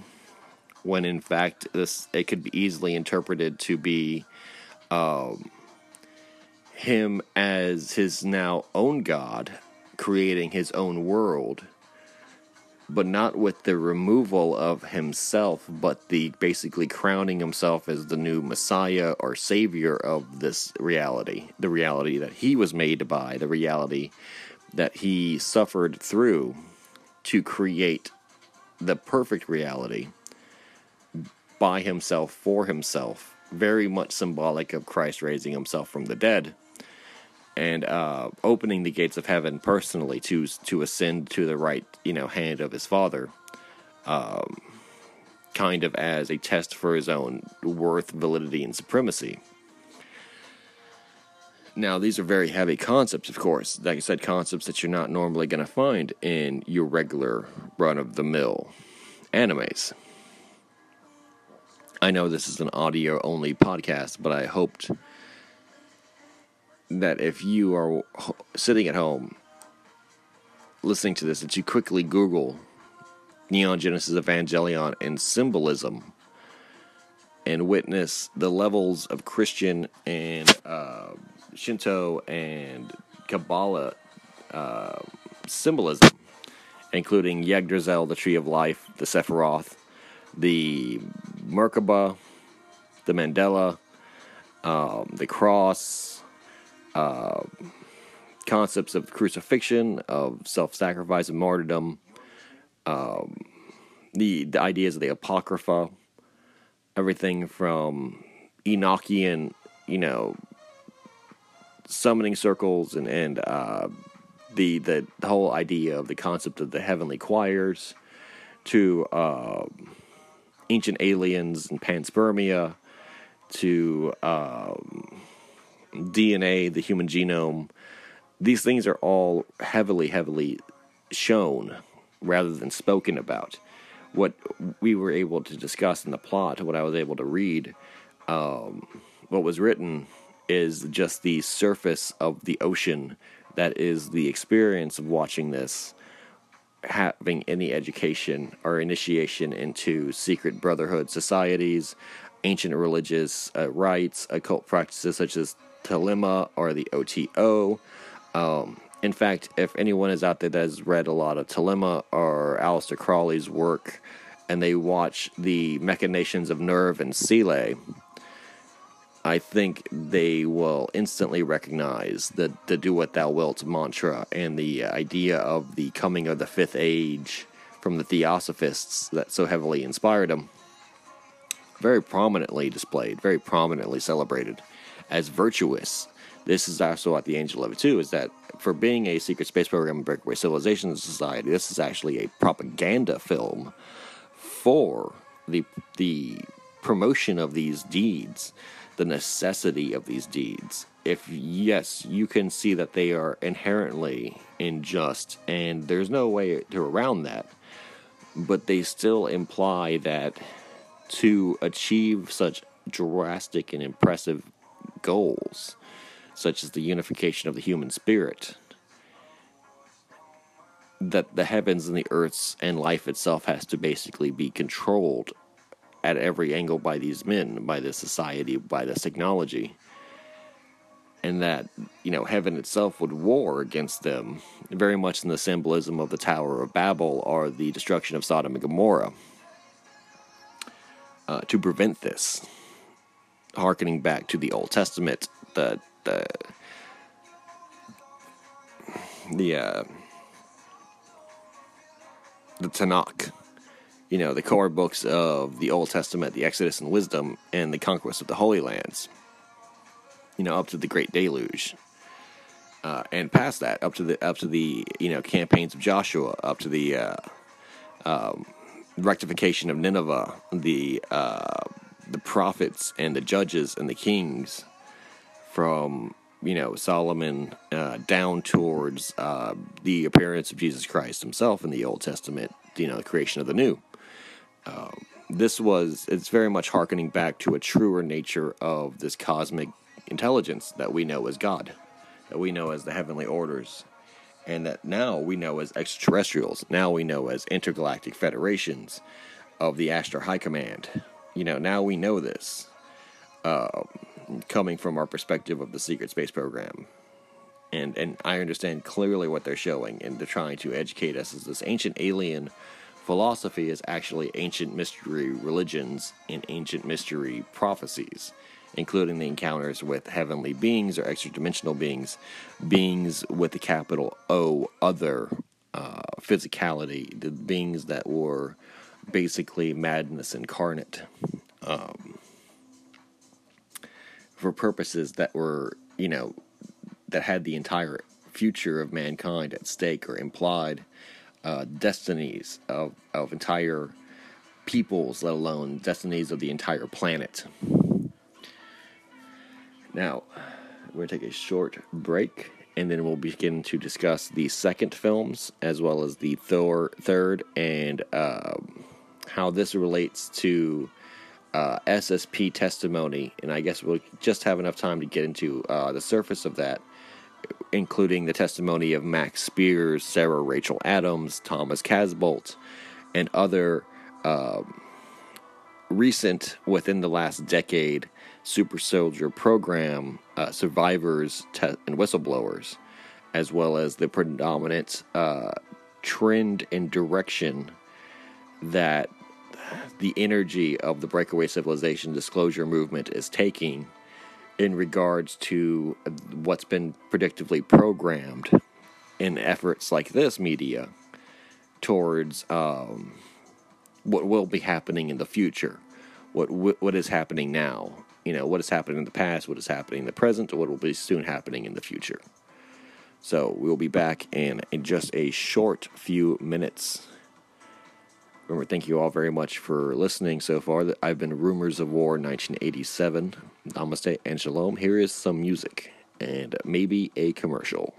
when in fact this it could be easily interpreted to be um, him as his now own God, creating his own world, but not with the removal of himself, but the basically crowning himself as the new Messiah or Savior of this reality, the reality that he was made by, the reality that he suffered through to create the perfect reality by himself for himself very much symbolic of Christ raising himself from the dead and uh, opening the gates of heaven personally to to ascend to the right you know hand of his father, um, kind of as a test for his own worth, validity, and supremacy. Now, these are very heavy concepts, of course. Like I said, concepts that you're not normally going to find in your regular run of the mill animes. I know this is an audio only podcast, but I hoped that if you are sitting at home listening to this, that you quickly Google Neon Genesis Evangelion and symbolism and witness the levels of Christian and uh, Shinto and Kabbalah uh, symbolism, including Yggdrasil, the Tree of Life, the Sephiroth, the Merkaba, the mandala, um, the cross, uh, concepts of crucifixion, of self-sacrifice and martyrdom, um, the the ideas of the apocrypha, everything from Enochian, you know, summoning circles and and uh, the, the the whole idea of the concept of the heavenly choirs to uh, ancient aliens and panspermia to um, DNA, the human genome, these things are all heavily, heavily shown rather than spoken about. What we were able to discuss in the plot, what I was able to read, um, what was written is just the surface of the ocean that is the experience of watching this having any education or initiation into secret brotherhood societies, ancient religious uh, rites, occult practices such as Thelema or the OTO. Um, in fact, if anyone is out there that has read a lot of Thelema or Aleister Crowley's work, and they watch the Machinations of NERV and Seelie, I think they will instantly recognize the, the do what thou wilt mantra and the idea of the coming of the fifth age from the Theosophists that so heavily inspired them. Very prominently displayed, very prominently celebrated as virtuous. This is also at the Angel of it too, is that for being a secret space program and breakaway civilization society, this is actually a propaganda film for the the promotion of these deeds the necessity of these deeds. If yes, you can see that they are inherently unjust, and there's no way to around that, but they still imply that to achieve such drastic and impressive goals, such as the unification of the human spirit, that the heavens and the earths and life itself has to basically be controlled at every angle by these men, by this society, by this technology. And that, you know, heaven itself would war against them, very much in the symbolism of the Tower of Babel or the destruction of Sodom and Gomorrah. Uh, to prevent this, harkening back to the Old Testament, the the the uh, the Tanakh, you know, the core books of the Old Testament, the Exodus and Wisdom, and the conquest of the Holy Lands. You know, up to the Great Deluge, uh, and past that, up to the up to the you know campaigns of Joshua, up to the uh, um, rectification of Nineveh, the uh, the prophets and the judges and the kings, from you know Solomon uh, down towards uh, the appearance of Jesus Christ Himself in the Old Testament. You know, the creation of the New. Um, this was it's very much harkening back to a truer nature of this cosmic intelligence that we know as God, that we know as the heavenly orders, and that now we know as extraterrestrials. Now we know as intergalactic federations of the Ashtar High Command. You know, now we know this, uh, coming from our perspective of the secret space program. And, and I understand clearly what they're showing, and they're trying to educate us as this ancient alien Philosophy is actually ancient mystery religions and ancient mystery prophecies, including the encounters with heavenly beings or extra dimensional beings, beings with the capital O, other uh, physicality, the beings that were basically madness incarnate. Um, for purposes that were, you know, that had the entire future of mankind at stake or implied uh, destinies of, of entire peoples, let alone destinies of the entire planet. Now, we're going to take a short break and then we'll begin to discuss the second films as well as the Thor third and uh, how this relates to uh, SSP testimony. And I guess we'll just have enough time to get into uh, the surface of that including the testimony of Max Spiers, Sarah Rachel Adams, Thomas Casbolt, and other um, recent, within the last decade, super soldier program uh, survivors te- and whistleblowers, as well as the predominant uh, trend and direction that the energy of the breakaway civilization disclosure movement is taking in regards to what's been predictively programmed in efforts like this media towards um, what will be happening in the future, what what is happening now, you know, what is happening in the past, what is happening in the present, what will be soon happening in the future. So we'll be back in, in just a short few minutes. Thank you all very much for listening so far. I've been Rumors of War 1987. Namaste and Shalom. Here is some music and maybe a commercial.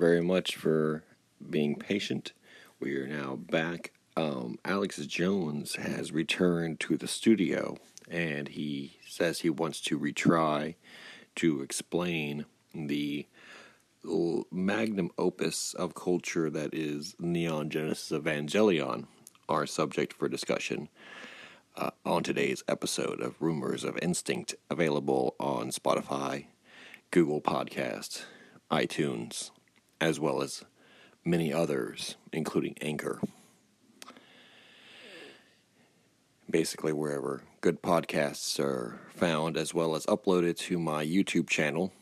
Very much for being patient. We are now back. Um, Alex Jones has returned to the studio and he says he wants to retry to explain the magnum opus of culture that is Neon Genesis Evangelion, our subject for discussion uh, on today's episode of Rumors of Instinct, available on Spotify, Google Podcast, iTunes, as well as many others, including Anchor. Basically, wherever good podcasts are found, as well as uploaded to my YouTube channel,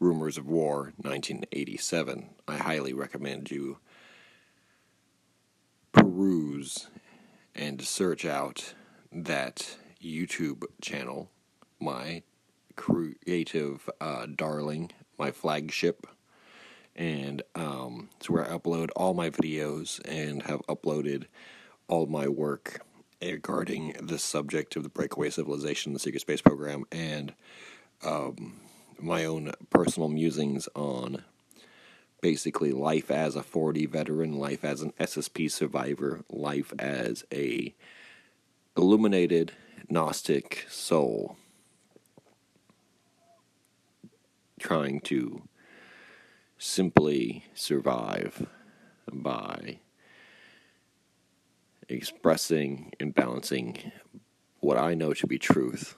Rumors of War 1987. I highly recommend you peruse and search out that YouTube channel, my creative uh, darling, my flagship. And um, it's where I upload all my videos and have uploaded all my work regarding the subject of the breakaway civilization, the secret space program, and um, my own personal musings on basically life as a 40 veteran, life as an SSP survivor, life as a illuminated Gnostic soul trying to simply survive by expressing and balancing what I know to be truth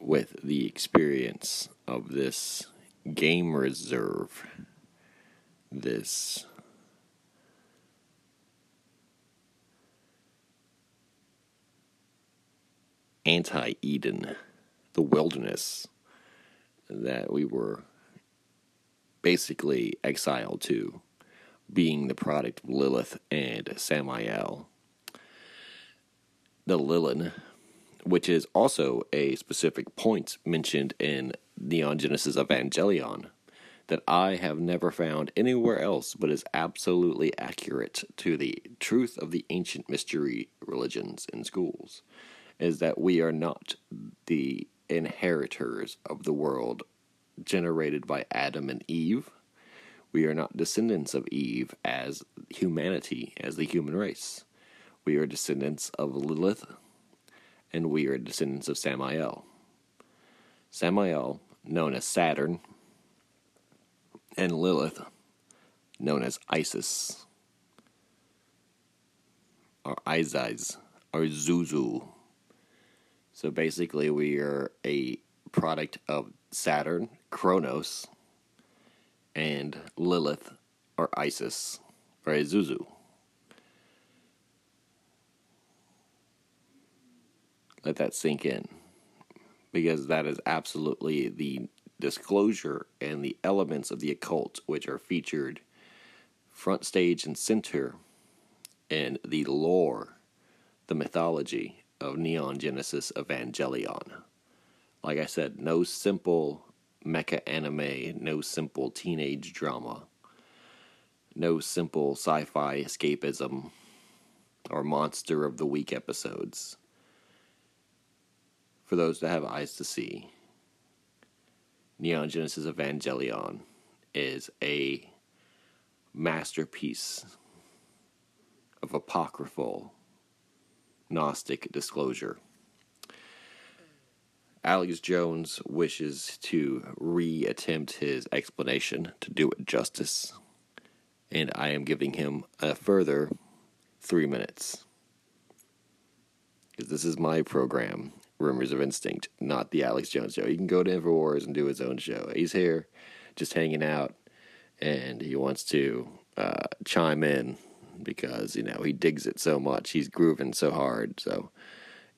with the experience of this game reserve, this anti Eden, the wilderness that we were basically exiled to, being the product of Lilith and Samael. The Lilin, which is also a specific point mentioned in Neon Genesis Evangelion that I have never found anywhere else, but is absolutely accurate to the truth of the ancient mystery religions and schools, is that we are not the inheritors of the world generated by Adam and Eve. We are not descendants of Eve as humanity, as the human race. We are descendants of Lilith, and we are descendants of Samael. Samael, known as Saturn, and Lilith, known as Isis, or Isis, or Zuzu. So basically, we are a product of Saturn, Kronos, and Lilith, or Isis, or Zuzu. Let that sink in. Because that is absolutely the disclosure and the elements of the occult which are featured front stage and center in the lore, the mythology of Neon Genesis Evangelion. Like I said, no simple mecha anime, no simple teenage drama, no simple sci fi escapism or monster of the week episodes. For those that have eyes to see, Neon Genesis Evangelion is a masterpiece of apocryphal Gnostic disclosure. Alex Jones wishes to re attempt his explanation to do it justice, and I am giving him a further three minutes. Because this is my program, Rumors of Instinct, not the Alex Jones show. You can go to InfoWars and do his own show. He's here just hanging out, and he wants to uh, chime in because, you know, he digs it so much. He's grooving so hard. So,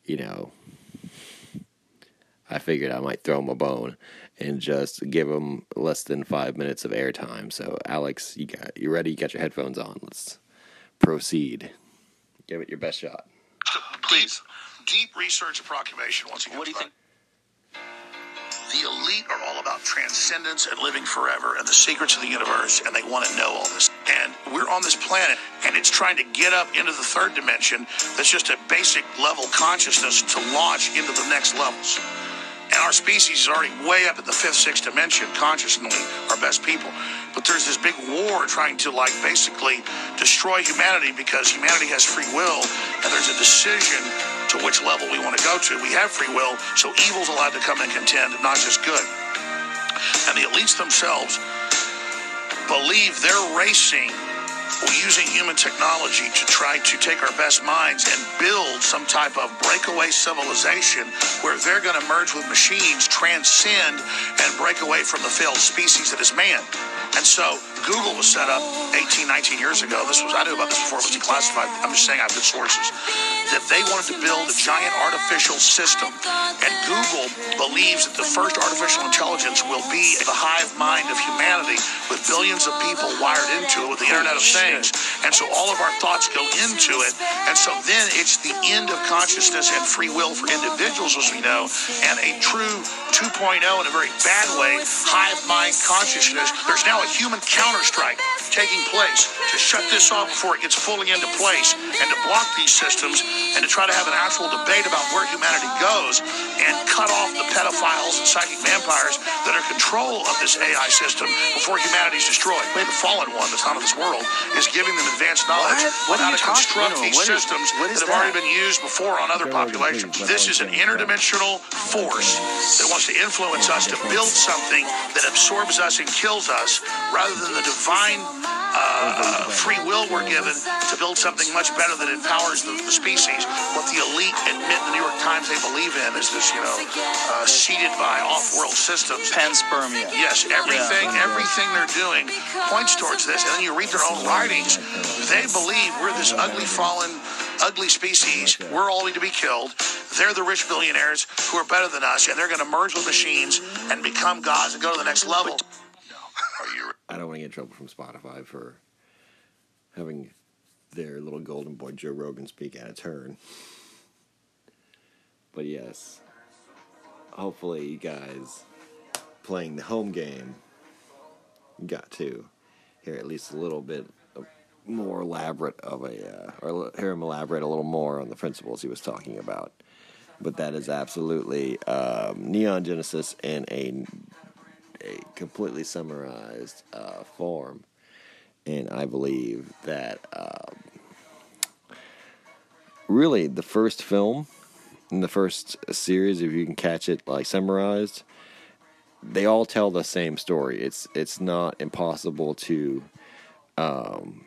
you know, I figured I might throw him a bone and just give him less than five minutes of airtime. So, Alex, you got you ready? You got your headphones on. Let's proceed. Give it your best shot. Please. Deep, deep research and proclamation once again. What do you think? The elite are all about transcendence and living forever and the secrets of the universe, and they want to know all this. And we're on this planet, and it's trying to get up into the third dimension that's just a basic level consciousness to launch into the next levels. And our species is already way up at the fifth, sixth dimension consciously, our best people. But there's this big war trying to, like, basically destroy humanity because humanity has free will, and there's a decision to which level we want to go to. We have free will, so evil's allowed to come and contend, not just good. And the elites themselves believe they're racing using human technology to try to take our best minds and build some type of breakaway civilization where they're going to merge with machines, transcend, and break away from the failed species that is man. And so Google was set up 18, 19 years ago. This was I knew about this before it was declassified. I'm just saying I have good sources. That they wanted to build a giant artificial system. And Google believes that the first artificial intelligence will be the hive mind of humanity with billions of people wired into it with the Internet of Things. And so all of our thoughts go into it. And so then it's the end of consciousness and free will for individuals, as we know, and a true 2.0 in a very bad way, hive mind consciousness. There's now a human counterstrike taking place to shut this off before it gets fully into place and to block these systems and to try to have an actual debate about where humanity goes and cut off the pedophiles and psychic vampires that are control of this AI system before humanity's destroyed. The fallen one that's not of this world is giving them advanced knowledge What? What on how to construct no, no, these what is- systems what is that have already been used before on other populations. This is an interdimensional force that wants to influence us to build something that absorbs us and kills us rather than the divine uh, free will we're given to build something much better that empowers the, the species. What the elite admit in the New York Times they believe in is this, you know, uh, seeded by off-world systems. Panspermia. Yes, everything, everything they're doing points towards this. And then you read their own writings. They believe we're this ugly, fallen, ugly species. We're all to be killed. They're the rich billionaires who are better than us, and they're going to merge with machines and become gods and go to the next level. I don't want to get in trouble from Spotify for having their little golden boy Joe Rogan speak out of turn. But yes, hopefully you guys playing the home game got to hear at least a little bit more elaborate of a, uh, or hear him elaborate a little more on the principles he was talking about. But that is absolutely um, Neon Genesis in a a completely summarized uh, form, and I believe that um, really the first film in the first series, if you can catch it like summarized, they all tell the same story. It's it's not impossible to um,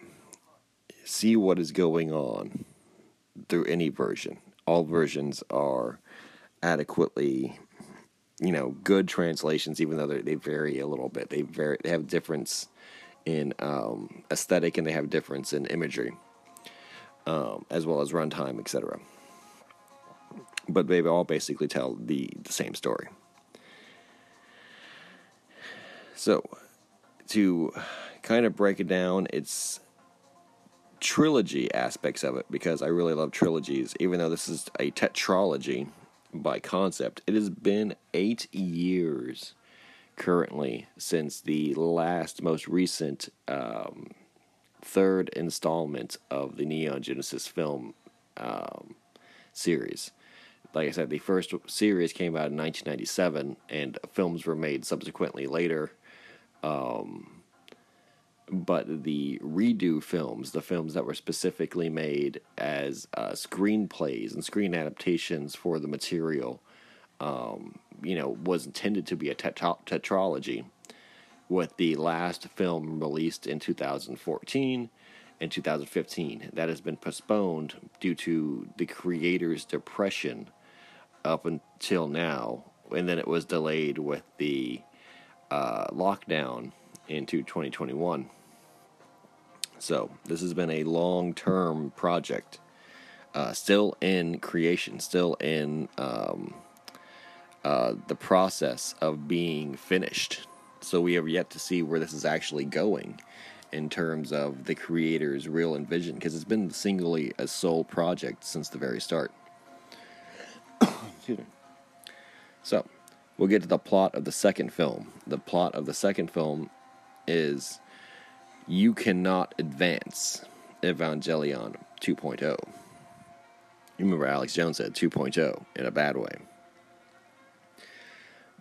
see what is going on through any version. All versions are adequately you know good translations even though they vary a little bit they vary they have difference in um, aesthetic and they have difference in imagery um, as well as runtime etc but they all basically tell the, the same story so to kind of break it down it's trilogy aspects of it because I really love trilogies even though this is a tetralogy by concept. It has been eight years currently since the last, most recent um, third installment of the Neon Genesis film um, series. Like I said, the first series came out in 1997, and films were made subsequently later. Um, but the redo films, the films that were specifically made as uh, screenplays and screen adaptations for the material, um, you know, was intended to be a tetra- tetralogy. With the last film released in 2014 and 2015, that has been postponed due to the creator's depression up until now, and then it was delayed with the uh, lockdown into 2021. So this has been a long-term project, uh, still in creation, still in um, uh, the process of being finished. So we have yet to see where this is actually going in terms of the creator's real envision, because it's been singly a sole project since the very start. (coughs) so we'll get to the plot of the second film. The plot of the second film is you cannot advance Evangelion 2.0. You remember Alex Jones said 2.0 in a bad way.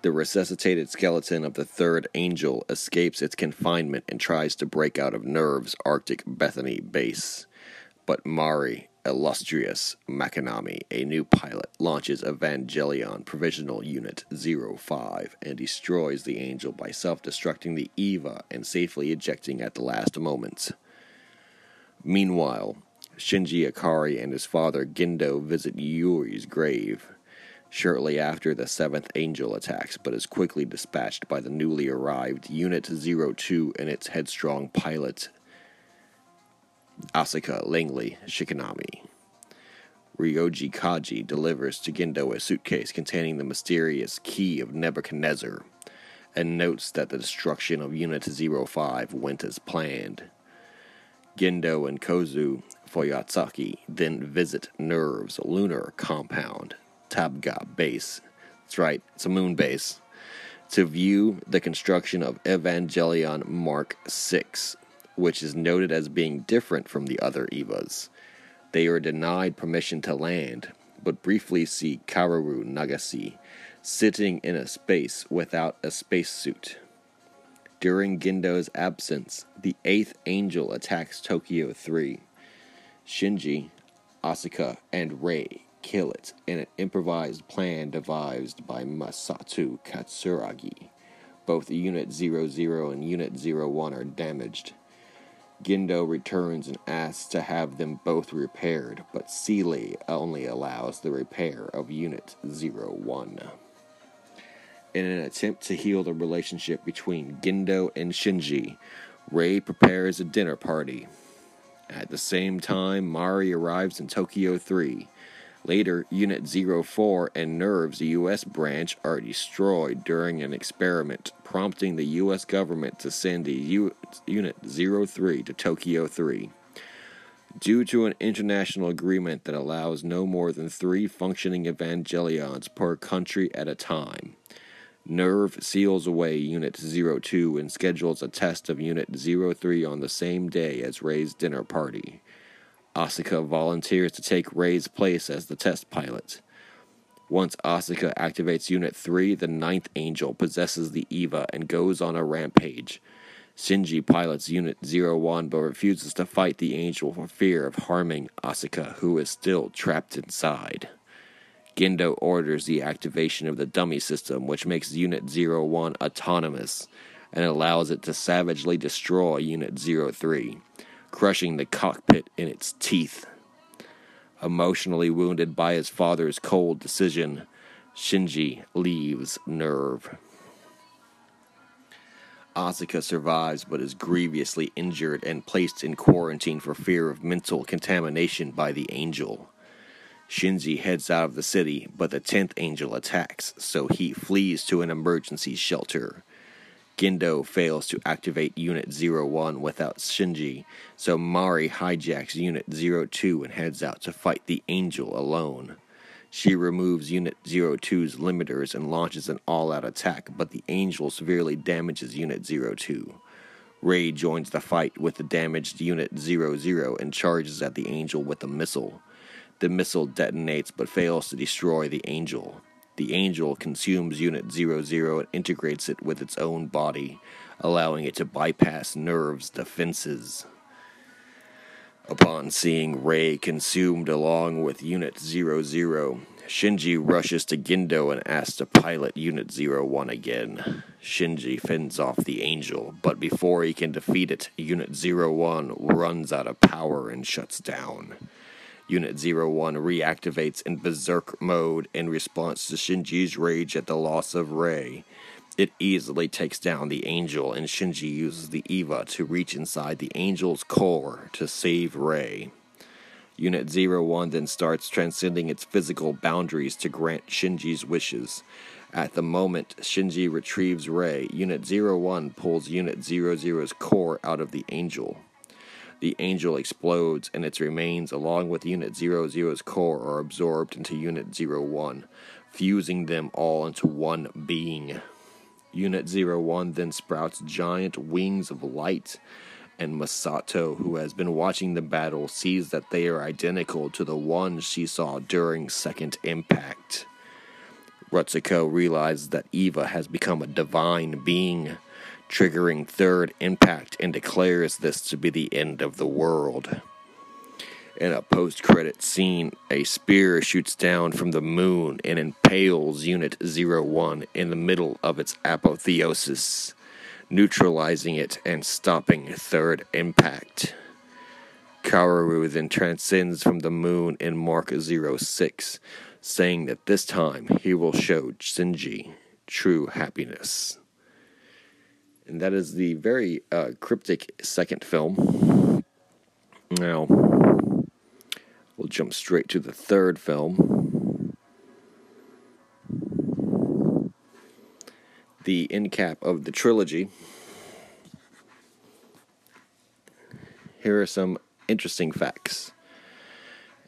The resuscitated skeleton of the third angel escapes its confinement and tries to break out of NERV's Arctic Bethany base. But Mari, illustrious Makinami, a new pilot, launches Evangelion Provisional Unit 05 and destroys the angel by self destructing the EVA and safely ejecting at the last moment. Meanwhile, Shinji Ikari and his father Gendo visit Yuri's grave shortly after the seventh angel attacks, but is quickly dispatched by the newly arrived Unit 02 and its headstrong pilot, Asuka Langley Shikinami. Ryoji Kaji delivers to Gendo a suitcase containing the mysterious key of Nebuchadnezzar and notes that the destruction of Unit 05 went as planned. Gendo and Kozo Fuyutsuki then visit NERV's lunar compound Tabgha base. That's right, it's a moon base. To view the construction of Evangelion Mark 6, which is noted as being different from the other EVAs. They are denied permission to land, but briefly see Kaworu Nagase sitting in a space without a spacesuit. During Gendo's absence, the eighth angel attacks Tokyo 3. Shinji, Asuka, and Rei kill it in an improvised plan devised by Misato Katsuragi. Both Unit 00 and Unit 01 are damaged. Gendo returns and asks to have them both repaired, but Seele only allows the repair of Unit 01. In an attempt to heal the relationship between Gendo and Shinji, Rei prepares a dinner party. At the same time, Mari arrives in Tokyo 3 Later, Unit 04 and NERV's U.S. branch are destroyed during an experiment, prompting the U.S. government to send Unit 03 to Tokyo 3. Due to an international agreement that allows no more than three functioning Evangelions per country at a time, NERV seals away Unit 02 and schedules a test of Unit 03 on the same day as Rei's dinner party. Asuka volunteers to take Rei's place as the test pilot. Once Asuka activates Unit 3, the Ninth Angel possesses the EVA and goes on a rampage. Shinji pilots Unit 01 but refuses to fight the Angel for fear of harming Asuka, who is still trapped inside. Gendo orders the activation of the dummy system, which makes Unit 01 autonomous and allows it to savagely destroy Unit 03 crushing the cockpit in its teeth. Emotionally wounded by his father's cold decision, Shinji leaves NERV. Asuka survives but is grievously injured and placed in quarantine for fear of mental contamination by the angel. Shinji heads out of the city, but the 10th angel attacks, so he flees to an emergency shelter. Gendo fails to activate Unit 01 without Shinji, so Mari hijacks Unit 02 and heads out to fight the Angel alone. She removes Unit 02's limiters and launches an all out attack, but the Angel severely damages Unit 02. Rei joins the fight with the damaged Unit 00 and charges at the Angel with a missile. The missile detonates but fails to destroy the Angel. The Angel consumes Unit 00 and integrates it with its own body, allowing it to bypass NERV's defenses. Upon seeing Rei consumed along with Unit 00, Shinji rushes to Gendo and asks to pilot Unit 01 again. Shinji fends off the Angel, but before he can defeat it, Unit 01 runs out of power and shuts down. Unit 01 reactivates in berserk mode in response to Shinji's rage at the loss of Rei. It easily takes down the Angel, and Shinji uses the Eva to reach inside the Angel's core to save Rei. Unit 01 then starts transcending its physical boundaries to grant Shinji's wishes. At the moment Shinji retrieves Rei, Unit 01 pulls Unit 00's core out of the Angel. The Angel explodes, and its remains, along with Unit 00's core, are absorbed into Unit 01, fusing them all into one being. Unit 01 then sprouts giant wings of light, and Misato, who has been watching the battle, sees that they are identical to the ones she saw during Second Impact. Ritsuko realizes that Eva has become a divine being, triggering Third Impact, and declares this to be the end of the world. In a post credit scene, a spear shoots down from the moon and impales Unit 01 in the middle of its apotheosis, neutralizing it and stopping Third Impact. Kaworu then transcends from the moon in Mark 06, saying that this time he will show Shinji true happiness. And that is the very uh, cryptic second film. Now, we'll jump straight to the third film. The end cap of the trilogy. Here are some interesting facts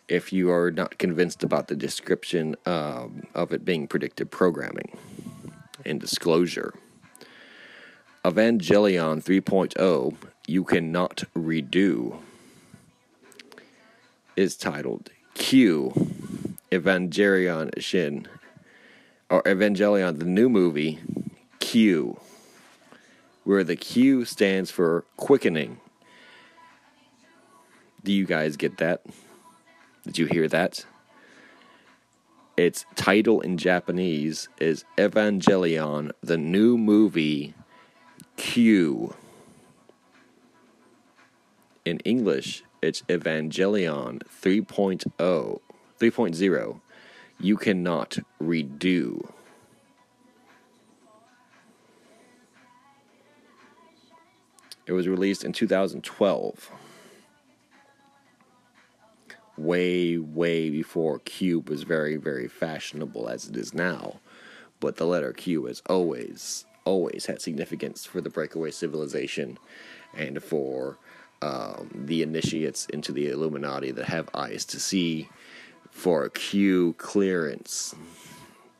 if you are not convinced about the description um, of it being predictive programming and disclosure. Evangelion 3.0, You Cannot Redo, is titled Q Evangelion Shin, or Evangelion, the new movie, Q, where the Q stands for quickening. Do you guys get that? Did you hear that? Its title in Japanese is Evangelion, the new movie Q. In English, it's Evangelion 3.0, 3.0. You cannot redo. It was released in 2012 way, way before Cube was very, very fashionable as it is now. But the letter Q has always, always had significance for the breakaway civilization and for um, the initiates into the Illuminati that have eyes to see. For Q clearance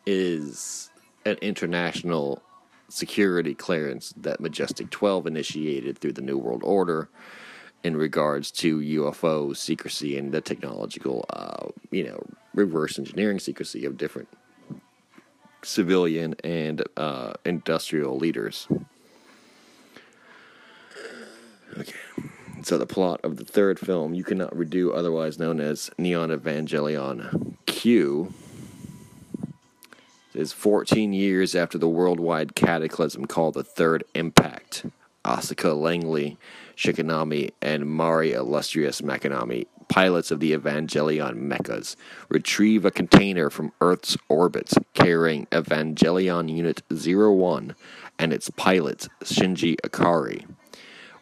is an international security clearance that Majestic 12 initiated through the New World Order in regards to UFO secrecy and the technological, uh, you know, reverse engineering secrecy of different civilian and uh, industrial leaders. Okay, so the plot of the third film, You Cannot Redo, otherwise known as Neon Evangelion Q, is 14 years after the worldwide cataclysm called the Third Impact. Asuka Langley Shikinami, and Mari Illustrious Makinami, pilots of the Evangelion mechas, retrieve a container from Earth's orbit carrying Evangelion Unit 01 and its pilot, Shinji Ikari.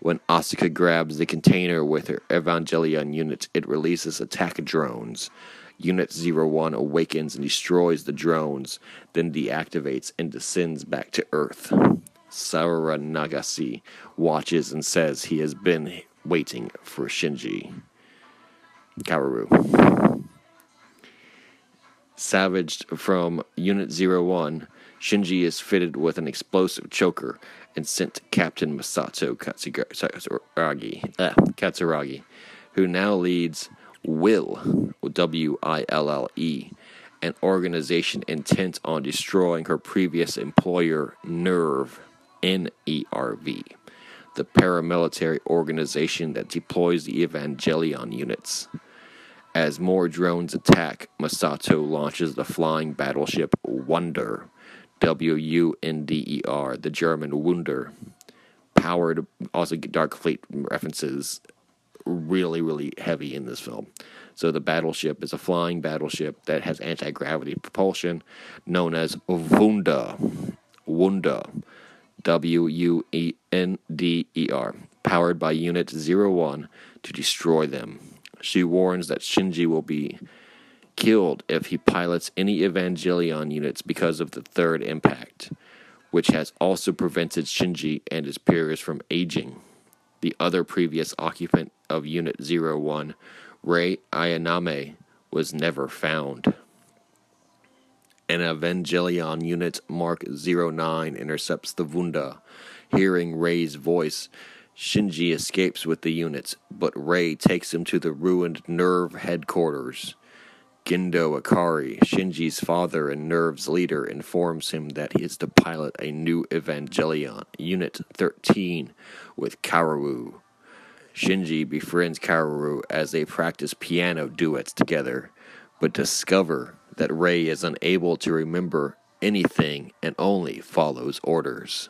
When Asuka grabs the container with her Evangelion unit, it releases attack drones. Unit 01 awakens and destroys the drones, then deactivates and descends back to Earth. Sakura Nagase watches and says he has been waiting for Shinji. Kaworu. Savaged from Unit 01, Shinji is fitted with an explosive choker and sent to Captain Misato Katsuragi, uh, Katsuragi, who now leads Will, W I L L E, an organization intent on destroying her previous employer, NERV, N E R V, the paramilitary organization that deploys the Evangelion units. As more drones attack, Misato launches the flying battleship Wunder, W U N D E R, the German Wunder. Powered, also Dark Fleet references really, really heavy in this film. So the battleship is a flying battleship that has anti gravity propulsion, known as Wunder. Wunder. W U E N D E R. Powered by Unit 01 to destroy them. She warns that Shinji will be killed if he pilots any Evangelion units because of the third impact, which has also prevented Shinji and his peers from aging. The other previous occupant of Unit 01, Rei Ayanami, was never found. An Evangelion unit Mark 09 intercepts the Wunder. Hearing Rei's voice, Shinji escapes with the units, but Rei takes him to the ruined NERV headquarters. Gendo Ikari, Shinji's father and NERV's leader, informs him that he is to pilot a new Evangelion, Unit 13, with Kaworu. Shinji befriends Kaworu as they practice piano duets together, but discover that Rei is unable to remember anything and only follows orders.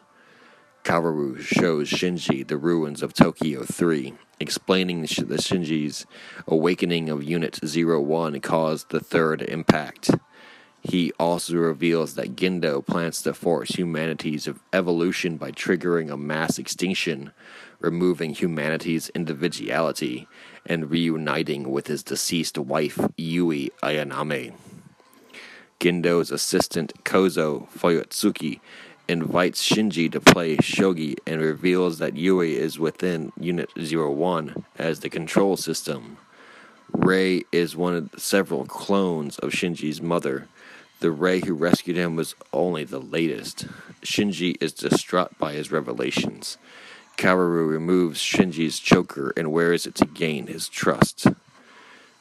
Kaworu shows Shinji the ruins of Tokyo 3, explaining that Shinji's awakening of Unit 01 caused the third impact. He also reveals that Gendo plans to force humanity's evolution by triggering a mass extinction, removing humanity's individuality, and reuniting with his deceased wife, Yui Ayanami. Gendo's assistant, Kozo Fuyutsuki, invites Shinji to play shogi and reveals that Yui is within Unit 01 as the control system. Rei is one of several clones of Shinji's mother. The Rei who rescued him was only the latest. Shinji is distraught by his revelations. Kaworu removes Shinji's choker and wears it to gain his trust.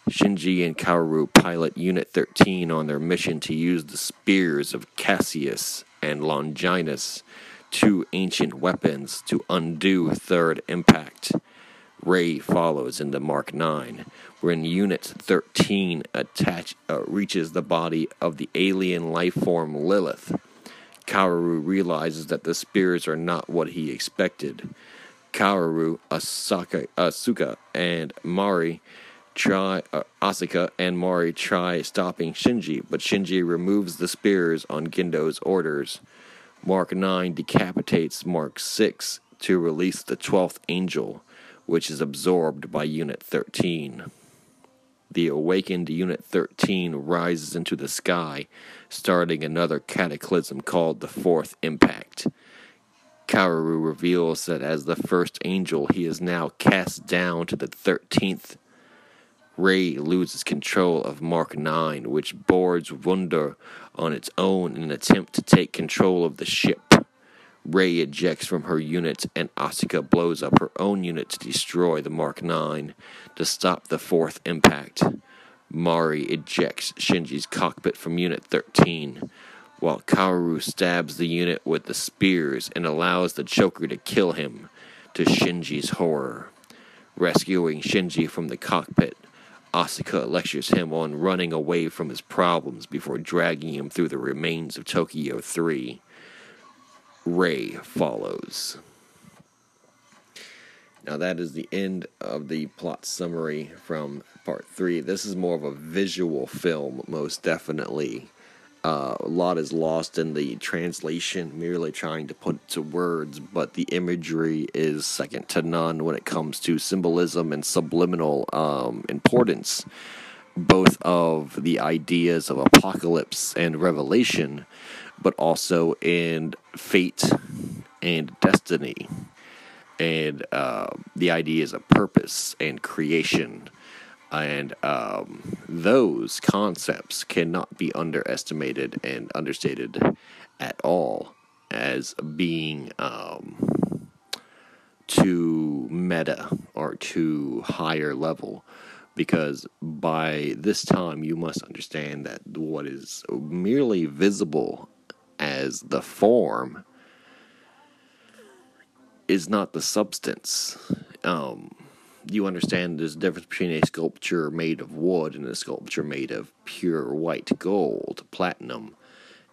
Shinji and Kaworu pilot Unit 13 on their mission to use the spears of Cassius and Longinus, two ancient weapons, to undo Third Impact. Rei follows into Mark 9, when Unit 13 attach, uh, reaches the body of the alien life form Lilith. Kaworu realizes that the spears are not what he expected. Asaka, Asuka, and Mari try uh, Asuka and Mari try stopping Shinji, but Shinji removes the spears on Gendo's orders. Mark 9 decapitates Mark 6 to release the 12th angel, which is absorbed by Unit 13. The awakened Unit 13 rises into the sky, starting another cataclysm called the Fourth Impact. Kaworu reveals that as the first angel, he is now cast down to the 13th Rei loses control of Mark 9, which boards Wunder on its own in an attempt to take control of the ship. Rei ejects from her unit, and Asuka blows up her own unit to destroy the Mark 9 to stop the fourth impact. Mari ejects Shinji's cockpit from Unit 13, while Kaworu stabs the unit with the spears and allows the choker to kill him, to Shinji's horror. Rescuing Shinji from the cockpit, Asuka lectures him on running away from his problems before dragging him through the remains of Tokyo 3. Rei follows. Now, that is the end of the plot summary from part 3. This is more of a visual film, most definitely. Uh, a lot is lost in the translation, merely trying to put to words, but the imagery is second to none when it comes to symbolism and subliminal um, importance, both of the ideas of apocalypse and revelation, but also in fate and destiny, and uh, the ideas of purpose and creation. And um, those concepts cannot be underestimated and understated at all as being um, too meta or too higher level. Because by this time, you must understand that what is merely visible as the form is not the substance. Um, you understand there's a difference between a sculpture made of wood and a sculpture made of pure white gold, platinum,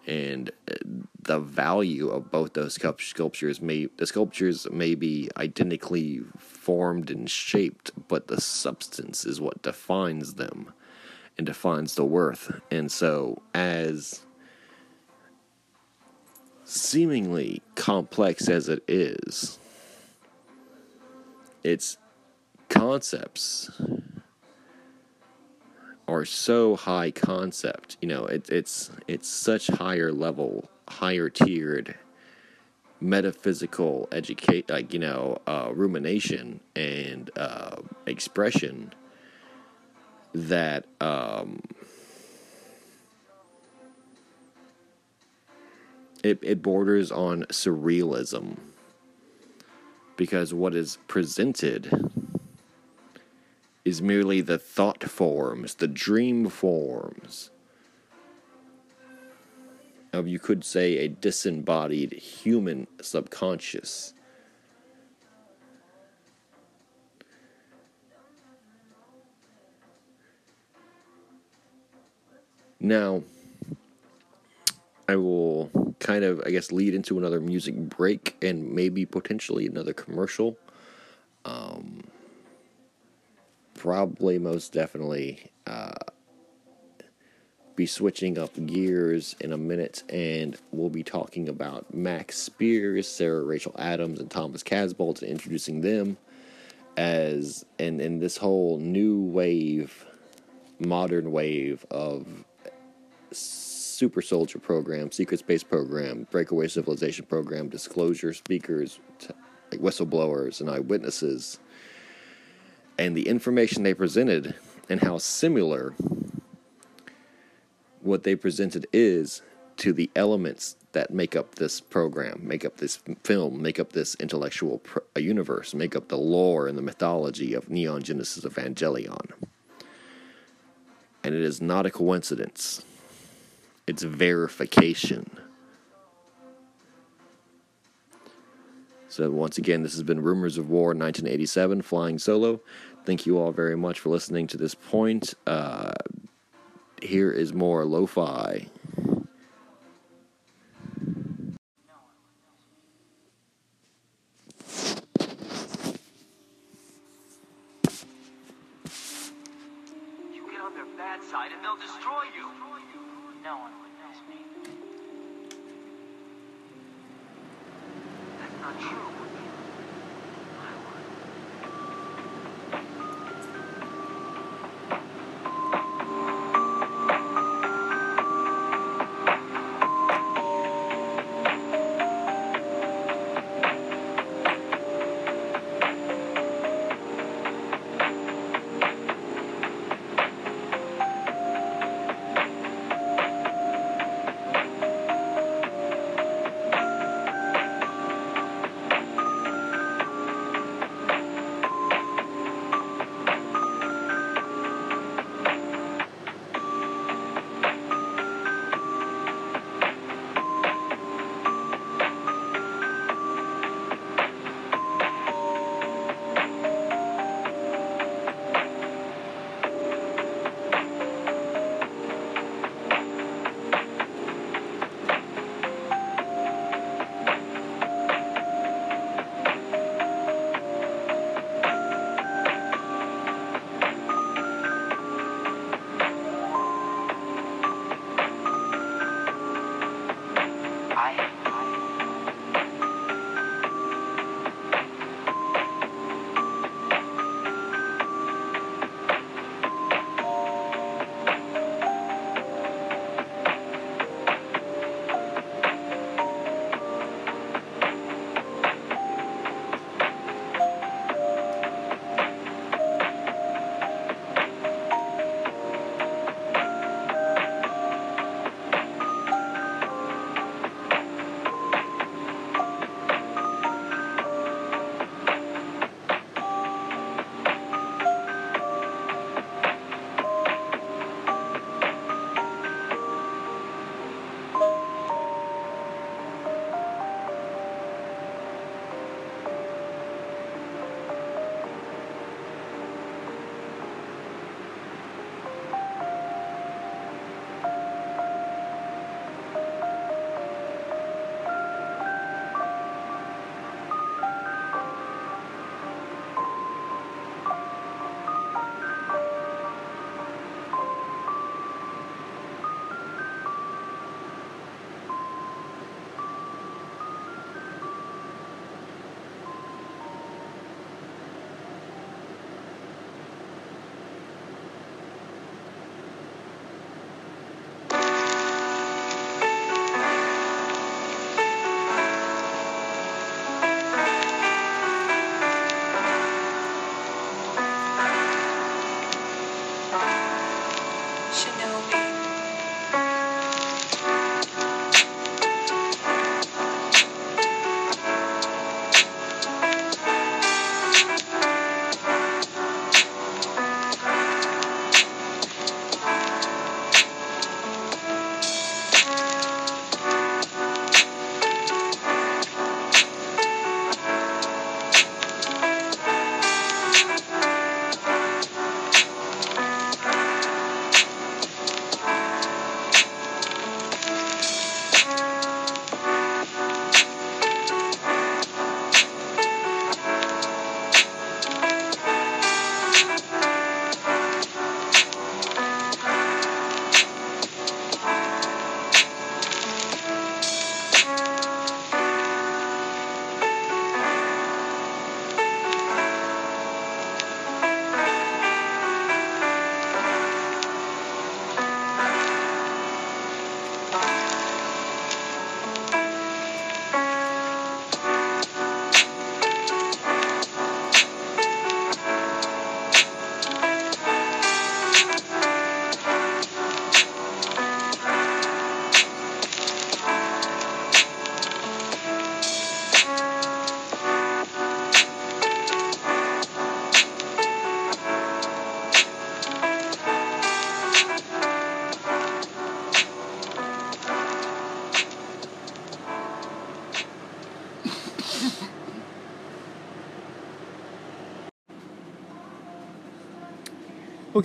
and uh, the value of both those sculptures may the sculptures may be identically formed and shaped, but the substance is what defines them and defines the worth. And so, as seemingly complex as it is, its concepts are so high concept. You know, it, it's it's such higher level, higher tiered metaphysical educate like you know uh, rumination and uh, expression that um, it, it borders on surrealism because what is presented is merely the thought forms, the dream forms of, you could say, a disembodied human subconscious. Now, I will kind of, I guess, lead into another music break and maybe potentially another commercial. Um, probably, most definitely, uh, be switching up gears in a minute, and we'll be talking about Max Spiers, Sarah Rachel Adams, and Thomas Casbolt, and introducing them as and in this whole new wave, modern wave of super soldier program, secret space program, breakaway civilization program, disclosure speakers, t- like whistleblowers and eyewitnesses, and the information they presented and how similar what they presented is to the elements that make up this program, make up this film, make up this intellectual pr- uh, universe, make up the lore and the mythology of Neon Genesis Evangelion. And it is not a coincidence it's verification. So, once again, this has been Rumors of War 1987 Flying Solo. Thank you all very much for listening to this point. Uh, here is more lo fi. You get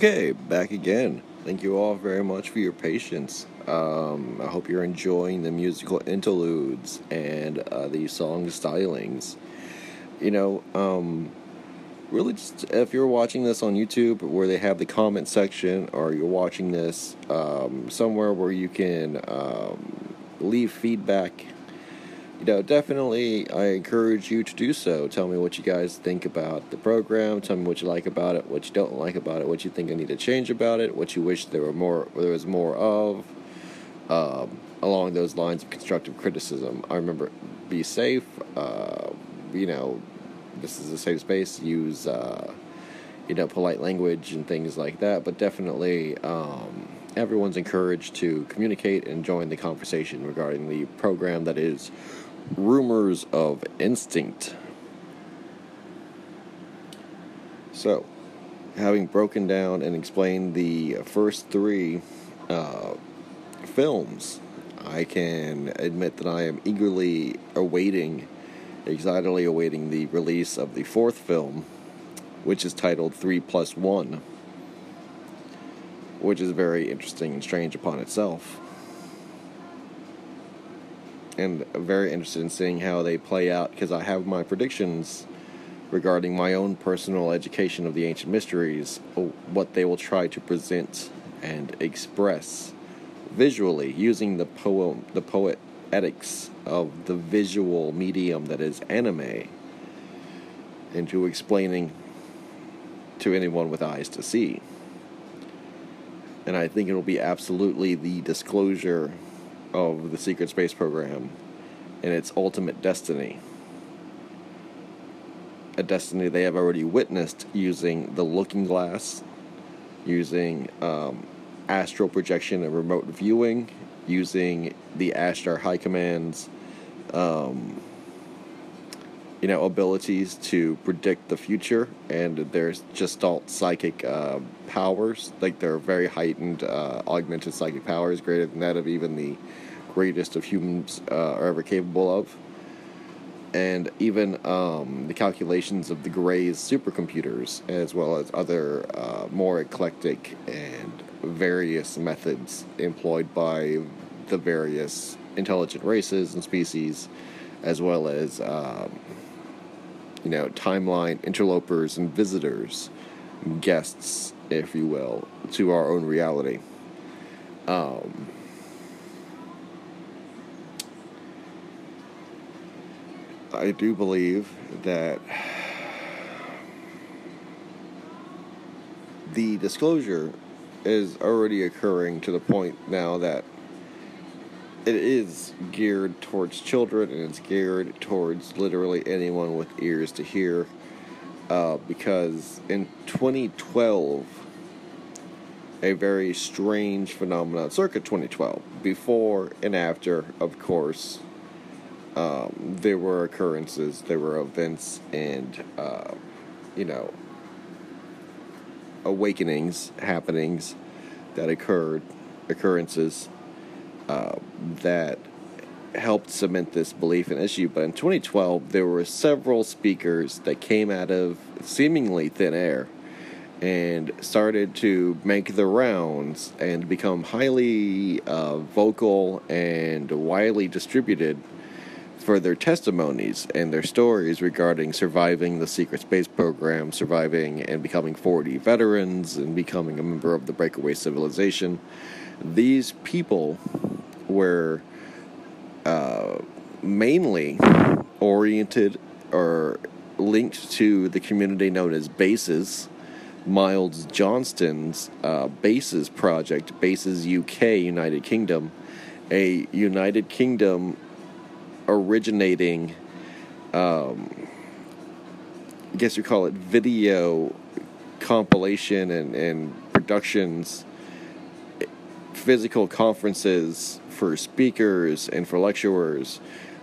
Okay, back again. Thank you all very much for your patience. Um, I hope you're enjoying the musical interludes and uh, the song stylings. You know, um, really, just if you're watching this on YouTube where they have the comment section, or you're watching this um, somewhere where you can um, leave feedback know, definitely I encourage you to do so. Tell me what you guys think about the program. Tell me what you like about it, what you don't like about it, what you think I need to change about it, what you wish there were more, there was more of. Um, along those lines of constructive criticism, I remember be safe. Uh, you know, this is a safe space. Use uh, you know polite language and things like that. But definitely, um, everyone's encouraged to communicate and join the conversation regarding the program that is rumors of instinct. So, having broken down and explained the first three uh, films, I can admit that I am eagerly awaiting, excitedly awaiting the release of the fourth film, which is titled 3 Plus 1, which is very interesting and strange upon itself and very interested in seeing how they play out because I have my predictions regarding my own personal education of the ancient mysteries, what they will try to present and express visually using the poem, the poetics of the visual medium that is anime, into explaining to anyone with eyes to see. And I think it'll be absolutely the disclosure of the secret space program and its ultimate destiny. A destiny they have already witnessed using the looking glass, using um, astral projection and remote viewing, using the Ashtar High Command's um, you know abilities to predict the future and their gestalt psychic uh, powers. Like their very heightened uh, augmented psychic powers greater than that of even the greatest of humans uh, are ever capable of. And even um, the calculations of the Gray's supercomputers, as well as other uh, more eclectic and various methods employed by the various intelligent races and species, as well as um, you know, timeline interlopers and visitors, guests, if you will, to our own reality. Um, I do believe that the disclosure is already occurring to the point now that it is geared towards children and it's geared towards literally anyone with ears to hear. Uh, because in 2012, a very strange phenomenon, circa 2012, before and after, of course, um, there were occurrences, there were events, and, uh, you know, awakenings, happenings that occurred, occurrences uh, that helped cement this belief and issue. But in 2012, there were several speakers that came out of seemingly thin air and started to make the rounds and become highly uh, vocal and widely distributed for their testimonies and their stories regarding surviving the secret space program, surviving and becoming 4D veterans, and becoming a member of the breakaway civilization. These people were uh, mainly oriented or linked to the community known as Bases. Miles Johnston's uh, Bases project, Bases UK, United Kingdom, a United Kingdom originating, um, I guess you call it video compilation and, and productions, physical conferences for speakers and for lecturers,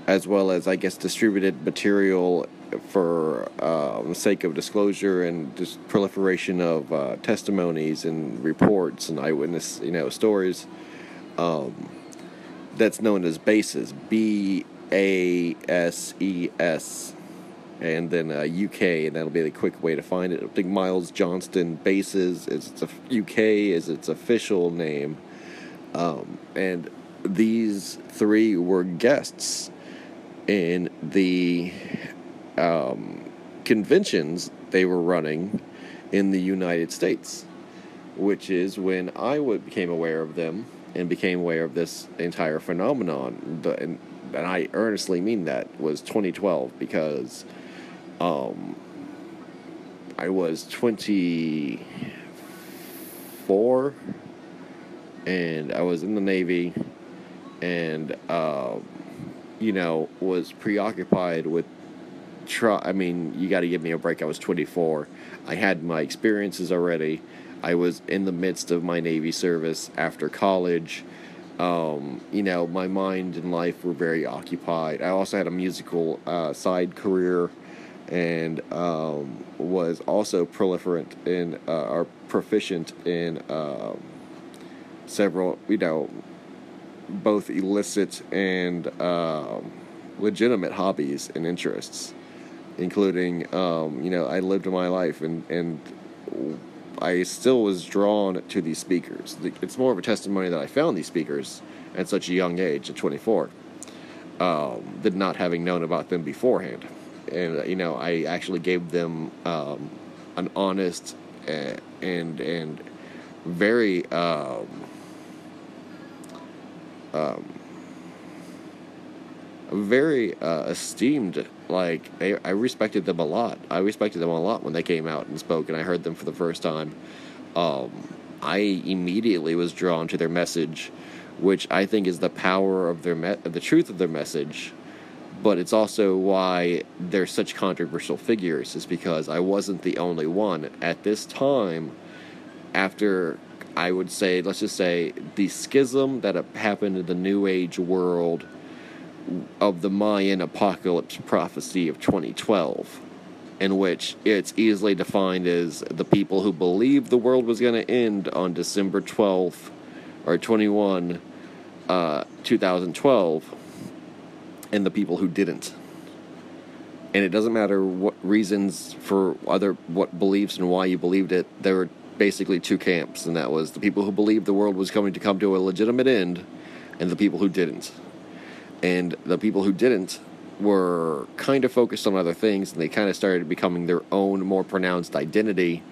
as well as, I guess, distributed material for um, sake of disclosure and just proliferation of uh, testimonies and reports and eyewitness, you know, stories. Um, that's known as BASES, B A S E S, and then uh, UK, and that'll be the quick way to find it. I think Miles Johnston Bases is its UK is its official name, um, and these three were guests in the um, conventions they were running in the United States, which is when I became aware of them and became aware of this entire phenomenon. And, and I earnestly mean that was 2012 because um, I was 24 and I was in the Navy and, um, you know, was preoccupied with. Try, I mean, you got to give me a break. I was 24. I had my experiences already. I was in the midst of my Navy service after college. Um, you know, my mind and life were very occupied. I also had a musical uh, side career and um, was also proliferant in uh, or proficient in um several, you know, both illicit and um, legitimate hobbies and interests, including, um, you know, I lived my life and and I still was drawn to these speakers. It's more of a testimony that I found these speakers at such a young age, at 24, um, than not having known about them beforehand. And uh, you know, I actually gave them um, an honest uh, and and very um, um, very uh, esteemed. Like I, I respected them a lot. I respected them a lot when they came out and spoke, and I heard them for the first time. Um, I immediately was drawn to their message, which I think is the power of their me- the truth of their message. But it's also why they're such controversial figures, is because I wasn't the only one at this time. After I would say, let's just say, the schism that happened in the New Age world of the Mayan apocalypse prophecy of 2012, in which it's easily defined as the people who believed the world was going to end on December 12th or 21, uh, 2012, and the people who didn't. And it doesn't matter what reasons for other what beliefs and why you believed it. There were basically two camps, and that was the people who believed the world was coming to come to a legitimate end, and the people who didn't. And the people who didn't were kind of focused on other things, and they kind of started becoming their own more pronounced identity,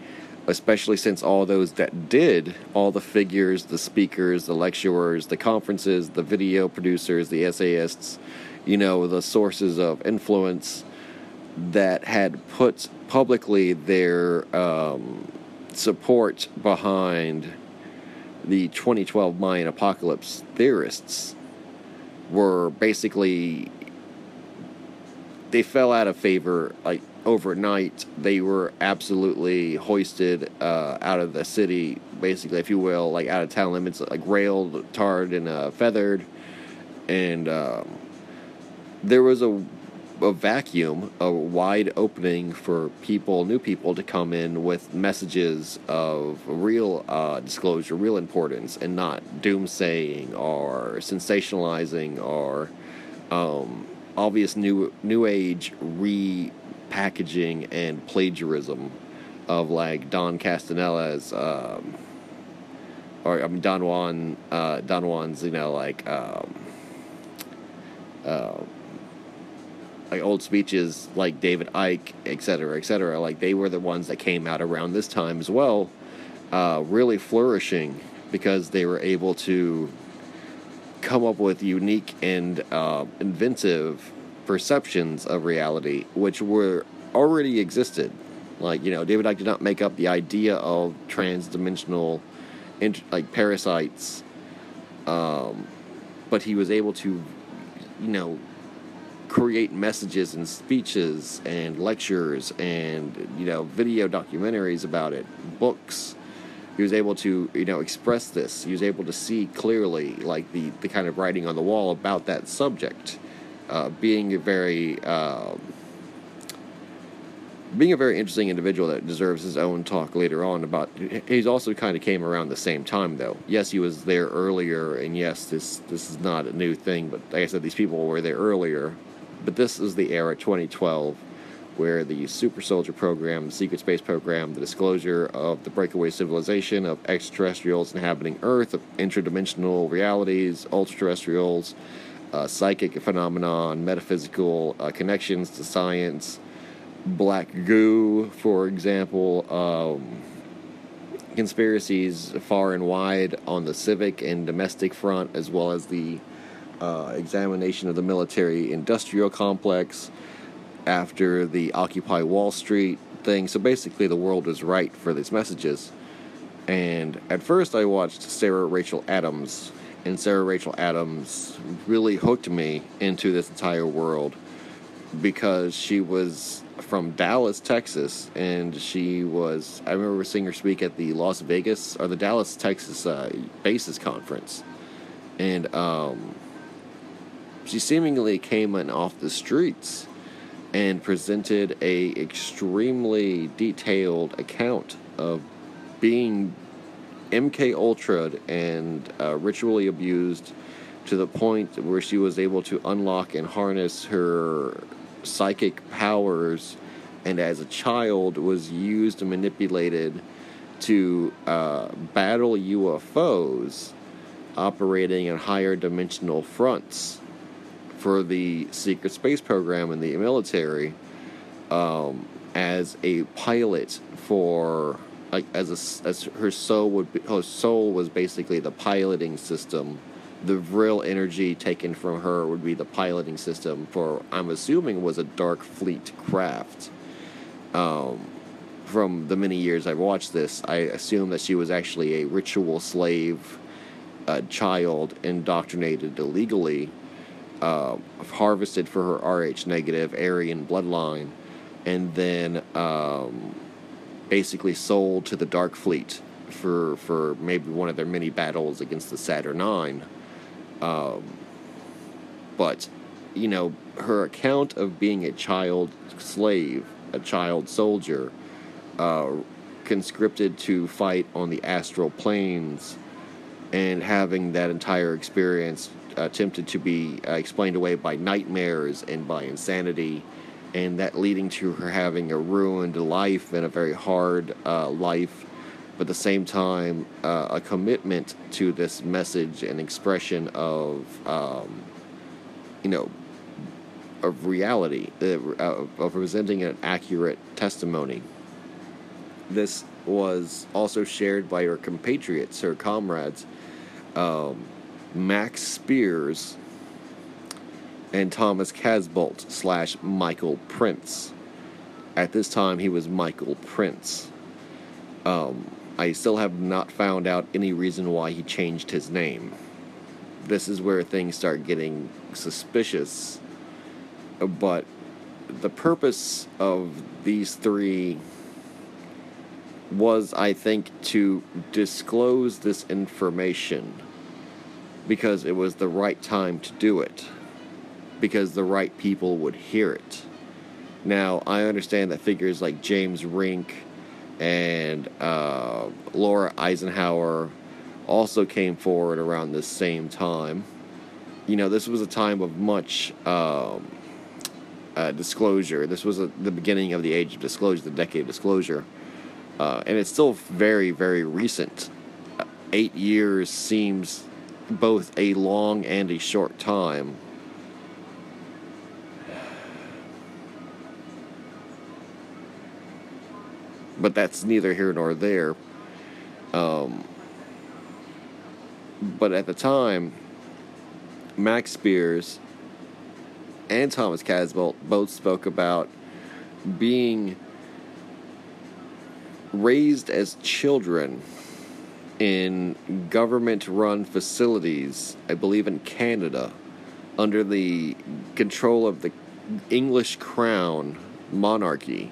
especially since all those that did, all the figures, the speakers, the lecturers, the conferences, the video producers, the essayists, you know, the sources of influence that had put publicly their um, support behind the 2012 Mayan apocalypse theorists were basically they fell out of favor like overnight. They were absolutely hoisted uh, out of the city basically if you will like out of town limits like railed tarred and uh, feathered. And um, there was a a vacuum, a wide opening for people, new people, to come in with messages of real uh, disclosure, real importance, and not doomsaying or sensationalizing or um, obvious new new age repackaging and plagiarism of like Don Castanella's. Um, or I mean Don Juan, uh, Don Juan's, you know, like um, uh, like old speeches like David Icke, et cetera, et cetera, like they were the ones that came out around this time as well, uh, really flourishing because they were able to come up with unique and uh, inventive perceptions of reality, which were already existed. Like you know, David Icke did not make up the idea of transdimensional, int- like parasites, um, but he was able to, you know, create messages and speeches and lectures and you know video documentaries about it books. He was able to you know express this. He was able to see clearly like the the kind of writing on the wall about that subject uh, being a very um, being a very interesting individual that deserves his own talk later on about he's also kind of came around the same time though. Yes he was there earlier and yes this this is not a new thing but like i said these people were there earlier but this is the era 2012 where the Super Soldier program, the Secret Space program, the disclosure of the breakaway civilization of extraterrestrials inhabiting Earth, of interdimensional realities, ultraterrestrials, uh, psychic phenomenon, metaphysical uh, connections to science, black goo, for example, um, conspiracies far and wide on the civic and domestic front, as well as the uh, examination of the military industrial complex after the Occupy Wall Street thing. So basically, the world was right for these messages. And at first, I watched Sarah Rachel Adams, and Sarah Rachel Adams really hooked me into this entire world because she was from Dallas, Texas, and she was. I remember seeing her speak at the Las Vegas or the Dallas, Texas uh, Bases Conference, and um, she seemingly came in off the streets and presented a extremely detailed account of being MK Ultra and uh, ritually abused to the point where she was able to unlock and harness her psychic powers and as a child was used and manipulated to uh, battle UFOs operating in higher dimensional fronts for the secret space program in the military um, as a pilot for like as a, as her soul would be, her soul was basically the piloting system. The real energy taken from her would be the piloting system for I'm assuming was a dark fleet craft. Um, from the many years I've watched this I assume that she was actually a ritual slave a child indoctrinated illegally uh, harvested for her Rh negative Aryan bloodline, and then um, basically sold to the Dark Fleet for for maybe one of their many battles against the Saturn Nine. Um, but you know her account of being a child slave, a child soldier, uh, conscripted to fight on the astral planes, and having that entire experience attempted to be uh, explained away by nightmares and by insanity, and that leading to her having a ruined life and a very hard uh, life, but at the same time, uh, a commitment to this message and expression of, um, you know, of reality, uh, of presenting an accurate testimony. This was also shared by her compatriots, her comrades. Um, Max Spiers, and Thomas Casbolt slash Michael Prince. At this time, he was Michael Prince. Um, I still have not found out any reason why he changed his name. This is where things start getting suspicious. But the purpose of these three was, I think, to disclose this information because it was the right time to do it, because the right people would hear it. Now, I understand that figures like James Rink and uh, Laura Eisenhower also came forward around the same time. You know, this was a time of much um, uh, disclosure. This was a, the beginning of the age of disclosure, the decade of disclosure. Uh, and it's still very, very recent. eight years seems both a long and a short time. But that's neither here nor there. Um, but at the time, Max Spiers and Thomas Casbolt both spoke about being raised as children in government run facilities, I believe in Canada, under the control of the English crown monarchy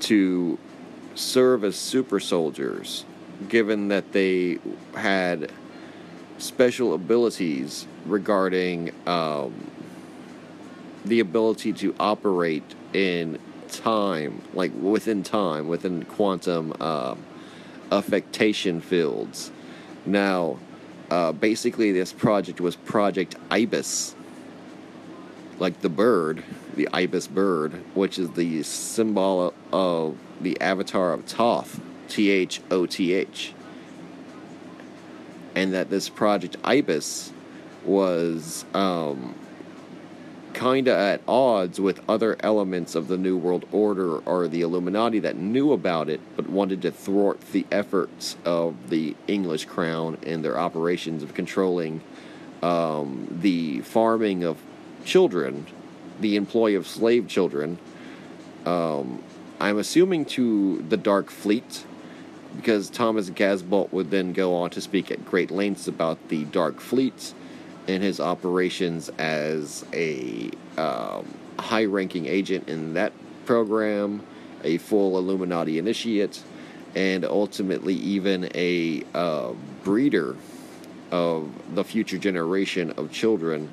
to serve as super soldiers, given that they had special abilities regarding um, the ability to operate in time, like within time, within quantum. Uh, affectation fields. Now, uh, basically, this project was Project Ibis, like the bird, the ibis bird, which is the symbol of the avatar of Thoth, T H O T H. And that this project ibis was um, kind of at odds with other elements of the New World Order or the Illuminati that knew about it but wanted to thwart the efforts of the English crown and their operations of controlling um, the farming of children, the employ of slave children. Um, I'm assuming to the Dark Fleet, because Thomas Casbolt would then go on to speak at great lengths about the Dark Fleet and his operations as a um, high ranking agent in that program, a full Illuminati initiate, and ultimately even a uh, breeder of the future generation of children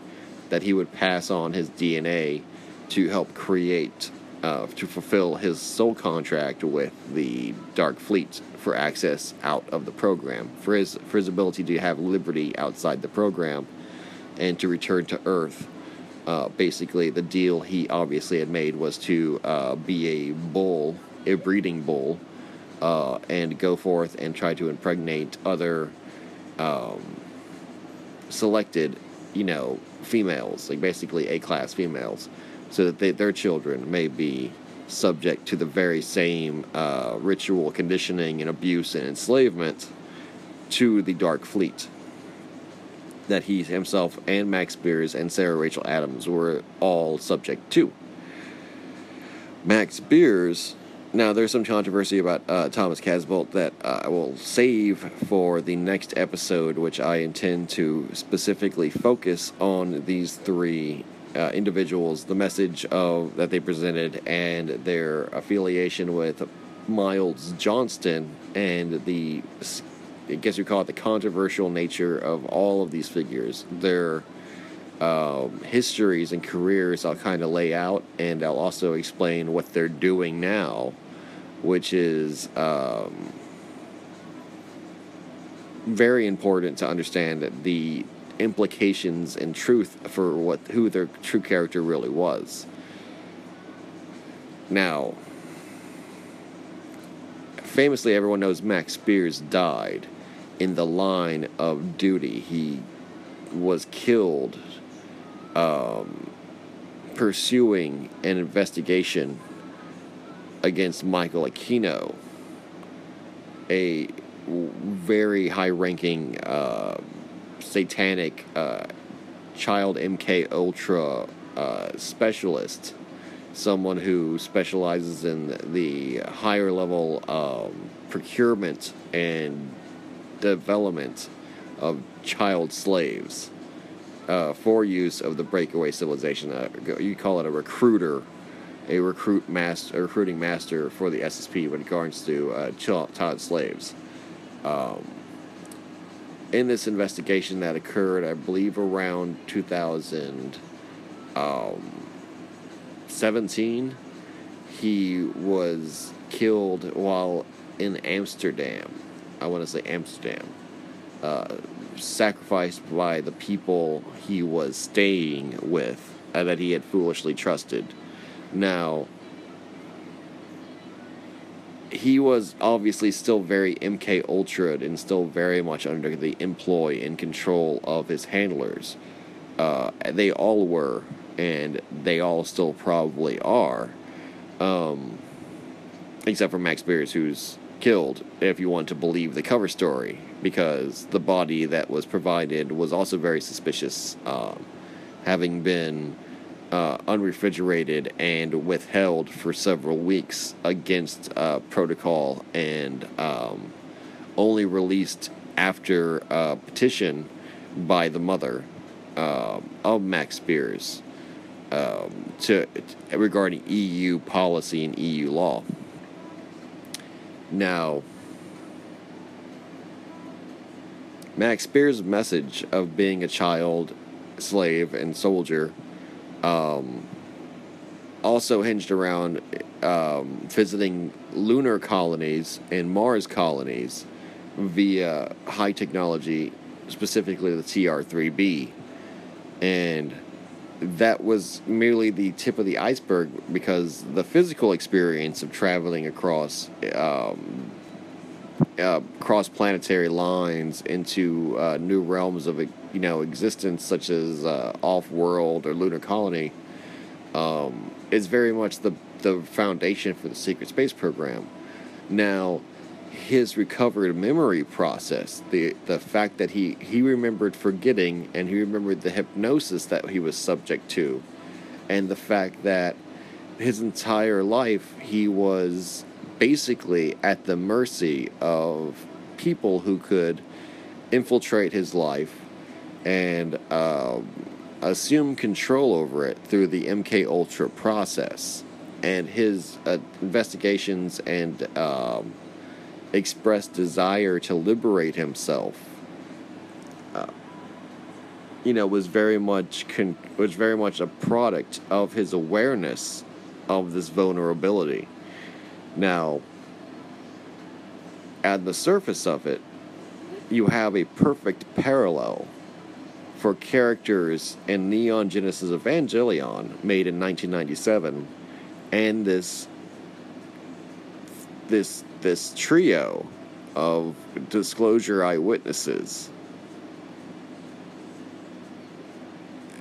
that he would pass on his DNA to help create, uh, to fulfill his soul contract with the Dark Fleet for access out of the program, for his, for his ability to have liberty outside the program and to return to Earth. Uh, basically, the deal he obviously had made was to uh, be a bull, a breeding bull, uh, and go forth and try to impregnate other um, selected, you know, females, like basically A class females, so that they, their children may be subject to the very same uh, ritual conditioning and abuse and enslavement to the Dark Fleet that he himself and Max Spiers and Sarah Rachel Adams were all subject to. Max Spiers, now there's some controversy about uh, Thomas Casbolt that uh, I will save for the next episode, which I intend to specifically focus on these three uh, individuals, the message of that they presented, and their affiliation with Miles Johnston and the I guess you call it the controversial nature of all of these figures. Their um, histories and careers I'll kind of lay out, and I'll also explain what they're doing now, which is um, very important to understand the implications and truth for what who their true character really was. Now, famously, everyone knows Max Spiers died in the line of duty. He was killed um, pursuing an investigation against Michael Aquino, a very high ranking uh, satanic uh, child MK Ultra uh, specialist, someone who specializes in the higher level um, procurement and development of child slaves uh, for use of the breakaway civilization. Uh, you call it a recruiter, a recruit master, a recruiting master for the SSP when it comes to uh, child slaves. Um, in this investigation that occurred, I believe around 2017, um, he was killed while in Amsterdam I want to say Amsterdam, uh, sacrificed by the people he was staying with uh, that he had foolishly trusted. Now, he was obviously still very MK Ultra and still very much under the employ and control of his handlers. Uh, they all were, and they all still probably are. Um, except for Max Spiers, who's killed, if you want to believe the cover story, because the body that was provided was also very suspicious, uh, having been uh, unrefrigerated and withheld for several weeks against uh, protocol and um, only released after a petition by the mother uh, of Max Spiers um, to regarding EU policy and EU law. Now, Max Spiers' message of being a child, slave, and soldier um, also hinged around um, visiting lunar colonies and Mars colonies via high technology, specifically the TR 3B. And that was merely the tip of the iceberg because the physical experience of traveling across um, uh, cross planetary lines into uh, new realms of you know existence, such as uh, off world or lunar colony, um, is very much the the foundation for the secret space program. Now, his recovered memory process, the the fact that he he remembered forgetting and he remembered the hypnosis that he was subject to, and the fact that his entire life he was basically at the mercy of people who could infiltrate his life and um, assume control over it through the MK Ultra process and his uh, investigations and um, expressed desire to liberate himself. Uh, you know, was very much con- was very much a product of his awareness of this vulnerability. Now, at the surface of it, you have a perfect parallel for characters in Neon Genesis Evangelion, made in 1997, and this this this trio of disclosure eyewitnesses.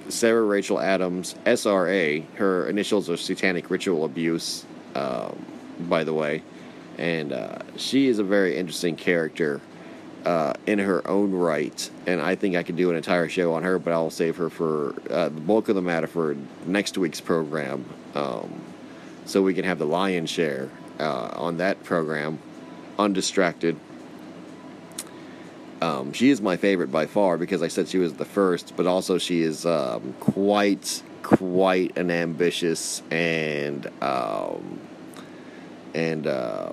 Sarah Rachel Adams, SRA, her initials are Satanic Ritual Abuse, um, by the way, and uh, she is a very interesting character uh, in her own right, and I think I could do an entire show on her, but I'll save her for uh, the bulk of the matter for next week's program, um, so we can have the lion's share uh, on that program, undistracted. Um, she is my favorite by far because I said she was the first, but also she is um, quite, quite an ambitious and um, and uh,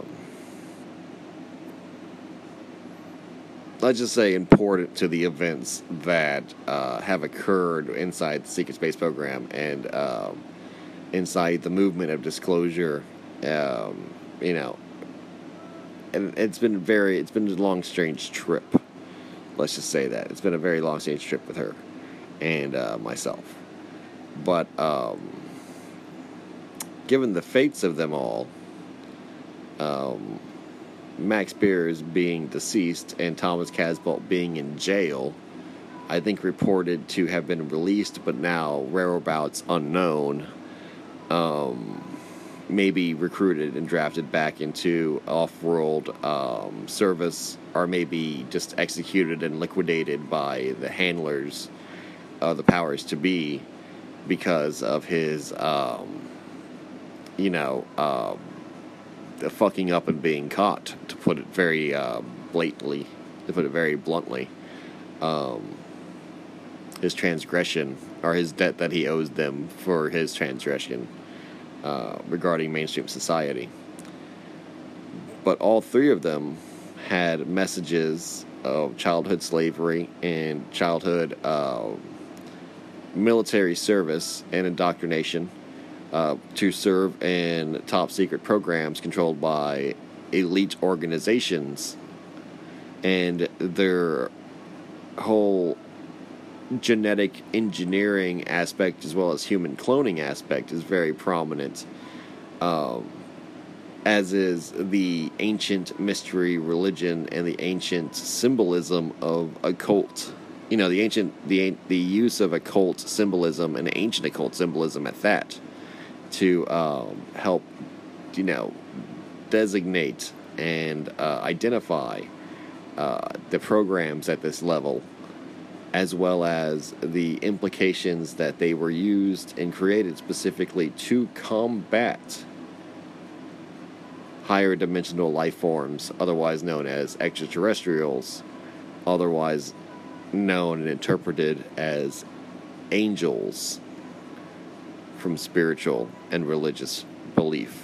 let's just say important to the events that uh, have occurred inside the Secret Space Program and um, inside the movement of disclosure. Um, you know, and it's been very, it's been a long, strange trip. Let's just say that it's been a very long, strange trip with her and uh, myself. But um, given the fates of them all, um, Max Spiers being deceased and Thomas Casbolt being in jail, I think reported to have been released, but now whereabouts unknown. Um, maybe recruited and drafted back into off-world um, service, or maybe just executed and liquidated by the handlers of the powers to be because of his, um, you know, um, fucking up and being caught, to put it very uh, blatantly, to put it very bluntly. Um, his transgression, or his debt that he owes them for his transgression uh, regarding mainstream society. But all three of them had messages of childhood slavery and childhood uh, military service and indoctrination uh, to serve in top secret programs controlled by elite organizations. And their whole genetic engineering aspect as well as human cloning aspect is very prominent. Um, as is the ancient mystery religion and the ancient symbolism of occult. You know, the ancient the the use of occult symbolism and ancient occult symbolism at that to um, help, you know, designate and uh, identify uh, the programs at this level, as well as the implications that they were used and created specifically to combat higher dimensional life forms, otherwise known as extraterrestrials, otherwise known and interpreted as angels from spiritual and religious belief.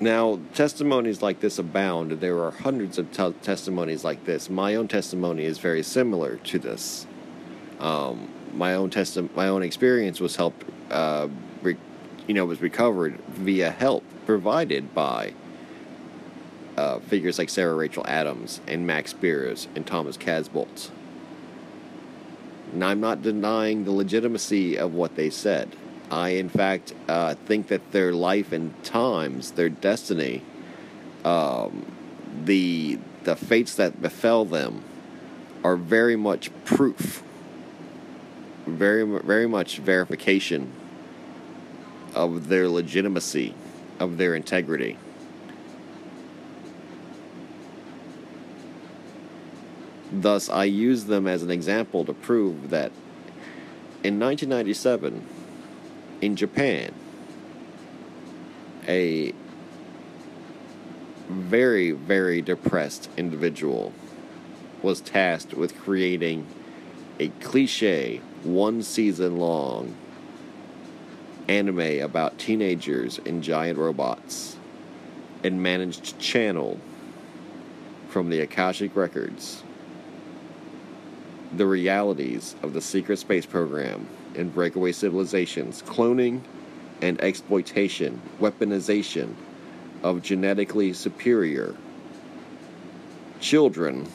Now, testimonies like this abound. There are hundreds of t- testimonies like this. My own testimony is very similar to this. Um, my own testi- my own experience was helped, uh, re- you know, was recovered via help provided by uh, figures like Sarah Rachel Adams and Max Spiers and Thomas Casbolt. And I'm not denying the legitimacy of what they said. I, in fact, uh, think that their life and times, their destiny, um, the the fates that befell them, are very much proof, very very much verification of their legitimacy, of their integrity. Thus, I use them as an example to prove that in 1997, in Japan, a very, very depressed individual was tasked with creating a cliche, one season long anime about teenagers and giant robots and managed to channel from the Akashic Records the realities of the secret space program and breakaway civilizations, cloning and exploitation, weaponization of genetically superior children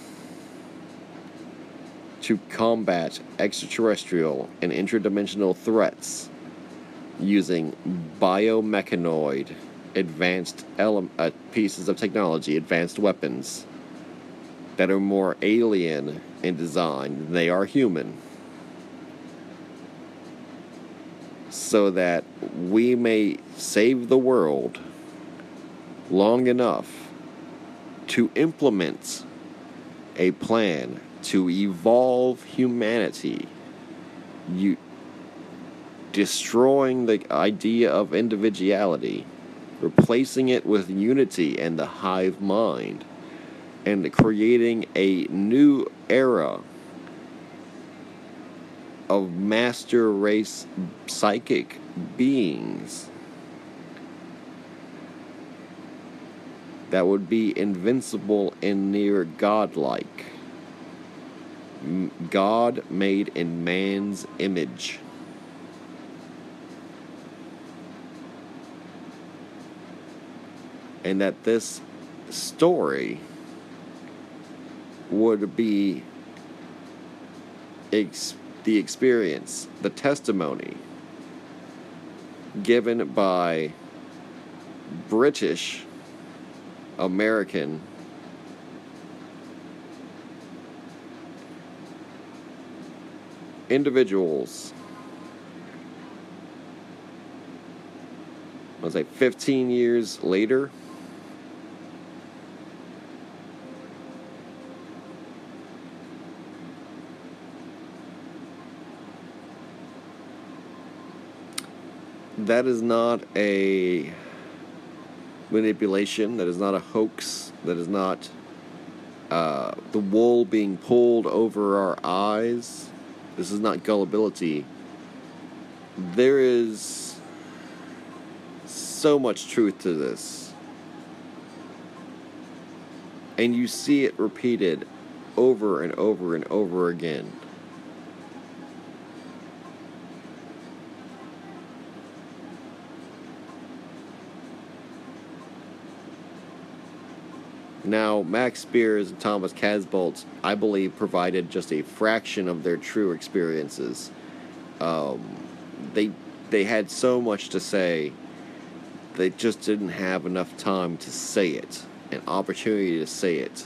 to combat extraterrestrial and interdimensional threats using biomechanoid advanced ele- uh, pieces of technology, advanced weapons that are more alien in design than they are human. So that we may save the world long enough to implement a plan to evolve humanity, you destroying the idea of individuality, replacing it with unity and the hive mind and creating a new era of master race psychic beings that would be invincible and near godlike. God made in man's image. And that this story would be ex- the experience, the testimony given by British American individuals. I was like 15 years later. That is not a manipulation. That is not a hoax. That is not uh, the wool being pulled over our eyes. This is not gullibility. There is so much truth to this. And you see it repeated over and over and over again. Now, Max Spiers and Thomas Casbolt, I believe, provided just a fraction of their true experiences. Um, they they had so much to say, they just didn't have enough time to say it, an opportunity to say it.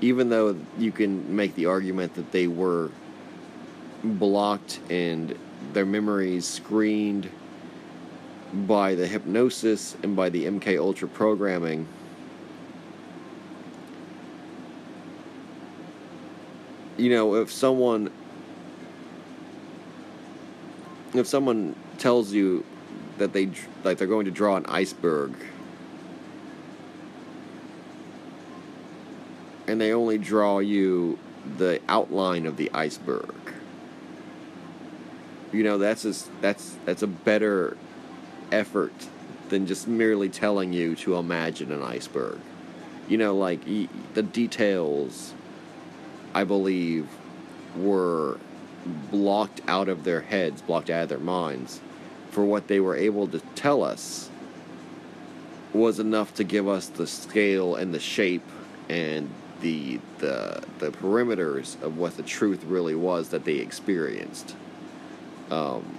Even though you can make the argument that they were blocked and their memories screened by the hypnosis and by the MK Ultra programming you know, if someone if someone tells you that they like they're going to draw an iceberg and they only draw you the outline of the iceberg you know that's just, that's that's a better effort than just merely telling you to imagine an iceberg. You know like the details I believe, were blocked out of their heads, blocked out of their minds, for what they were able to tell us was enough to give us the scale and the shape and the the the perimeters of what the truth really was that they experienced. Um,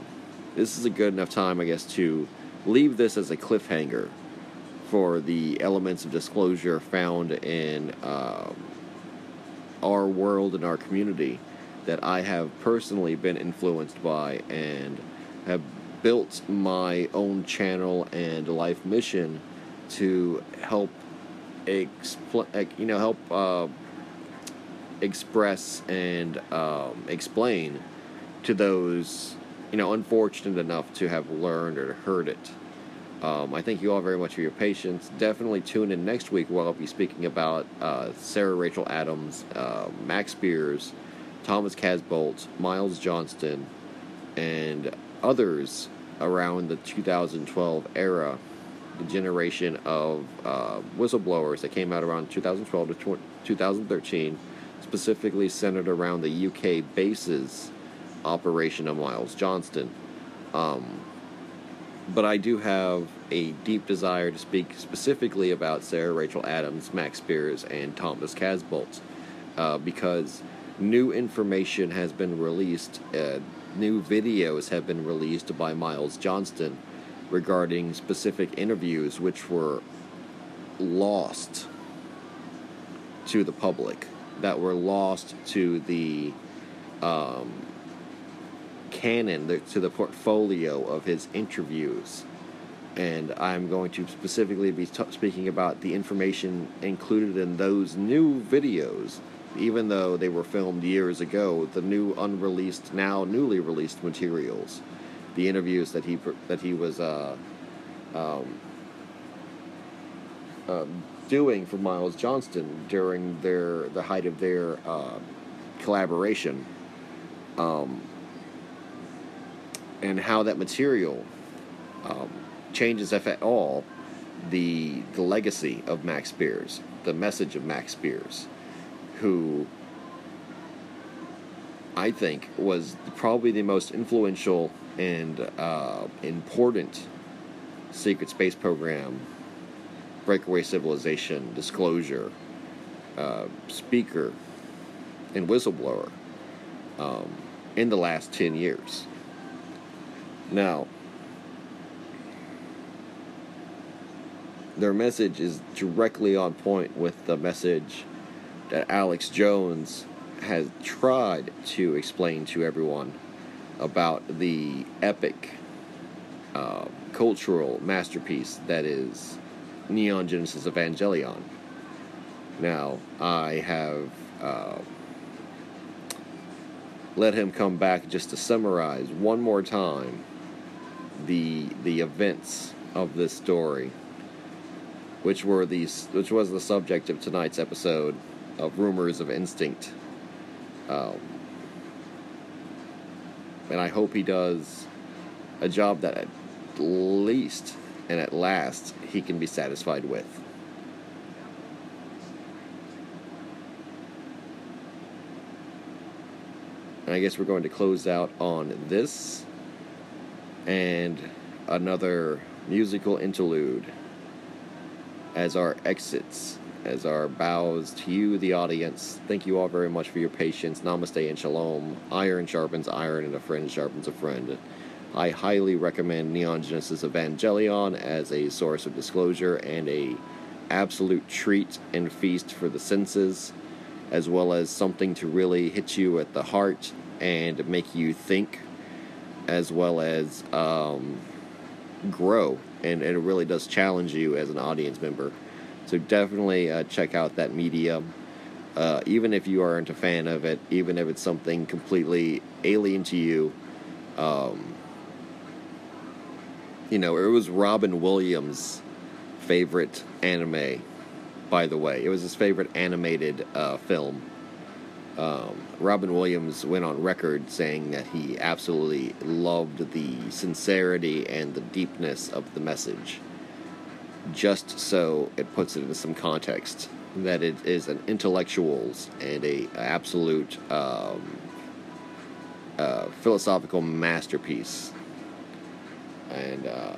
this is a good enough time, I guess, to leave this as a cliffhanger for the elements of disclosure found in um, our world and our community that I have personally been influenced by and have built my own channel and life mission to help expl- you know help uh, express and um, explain to those you know unfortunate enough to have learned or heard it. Um, I thank you all very much for your patience. Definitely tune in next week where I'll be speaking about uh, Sarah Rachel Adams, uh, Max Spiers, Thomas Casbolt, Miles Johnston, and others around the 2012 era, the generation of uh, whistleblowers that came out around 2012 to 2013, specifically centered around the UK bases operation of Miles Johnston. Um, but I do have a deep desire to speak specifically about Sarah Rachel Adams, Max Spiers, and Thomas Casbolt uh, because new information has been released. Uh, new videos have been released by Miles Johnston regarding specific interviews which were lost to the public, that were lost to the um, canon, the, to the portfolio of his interviews. And I'm going to specifically be t- speaking about the information included in those new videos even though they were filmed years ago, the new unreleased, now newly released materials, the interviews that he that he was uh, um, uh, doing for Miles Johnston during their the height of their uh, collaboration, um, and how that material um, changes, if at all, the the legacy of Max Spiers, the message of Max Spiers who I think was probably the most influential and uh, important secret space program, breakaway civilization, disclosure, uh, speaker, and whistleblower um, in the last 10 years. Now, their message is directly on point with the message that Alex Jones has tried to explain to everyone about the epic uh, cultural masterpiece that is Neon Genesis Evangelion. Now, I have uh, let him come back just to summarize one more time the the events of this story, which were these, which was the subject of tonight's episode of rumors of instinct. Um, and I hope he does a job that at least and at last he can be satisfied with. And I guess we're going to close out on this and another musical interlude as our exits as our bows to you, the audience. Thank you all very much for your patience. Namaste and shalom. Iron sharpens iron, and a friend sharpens a friend. I highly recommend Neon Genesis Evangelion as a source of disclosure and a absolute treat and feast for the senses, as well as something to really hit you at the heart and make you think, as well as um, grow. And, and it really does challenge you as an audience member. So definitely uh, check out that medium. Uh, even if you aren't a fan of it, even if it's something completely alien to you. Um, you know, it was Robin Williams' favorite anime, by the way. It was his favorite animated uh, film. Um, Robin Williams went on record saying that he absolutely loved the sincerity and the deepness of the message just so it puts it into some context that it is an intellectuals and a absolute um, uh, philosophical masterpiece and uh,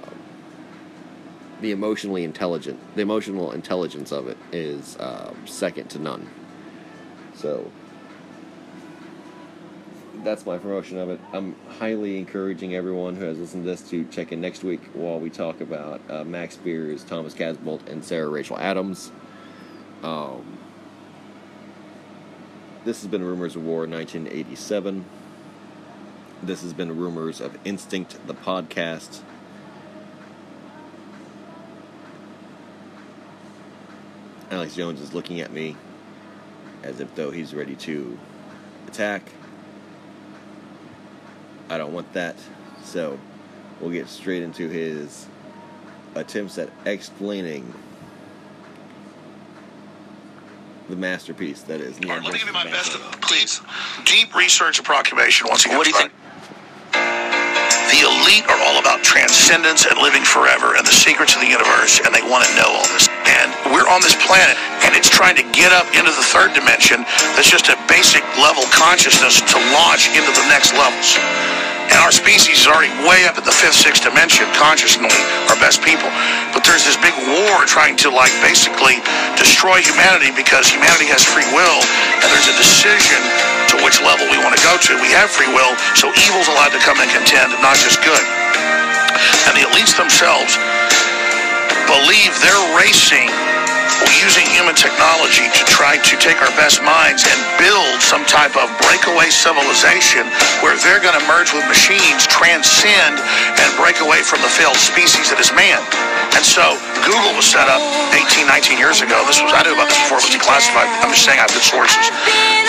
the emotionally intelligent, the emotional intelligence of it is uh, second to none. So that's my promotion of it. I'm highly encouraging everyone who has listened to this to check in next week while we talk about uh, Max Spiers, Thomas Casbolt, and Sarah Rachel Adams. Um, this has been Rumors of War 1987. This has been Rumors of Instinct, the podcast. Alex Jones is looking at me as if though he's ready to attack. I don't want that. So we'll get straight into his attempts at explaining the masterpiece that is. All right, let me give you my best, please. Deep research approximation once again. What do you think? The elite are all about transcendence and living forever and the secrets of the universe, and they want to know all this. And we're on this planet, and it's trying to get up into the third dimension. That's just a basic level consciousness to launch into the next levels. And our species is already way up at the fifth, sixth dimension, consciously, our best people. But there's this big war trying to, like, basically destroy humanity because humanity has free will, and there's a decision to which level we want to go to. We have free will, so evil's allowed to come and contend, not just good. And the elites themselves believe they're racing using human technology to try to take our best minds and build some type of breakaway civilization where they're going to merge with machines, transcend, and break away from the failed species that is man. And so Google was set up 18, 19 years ago. This was I knew about this before it was declassified. I'm just saying I have good sources.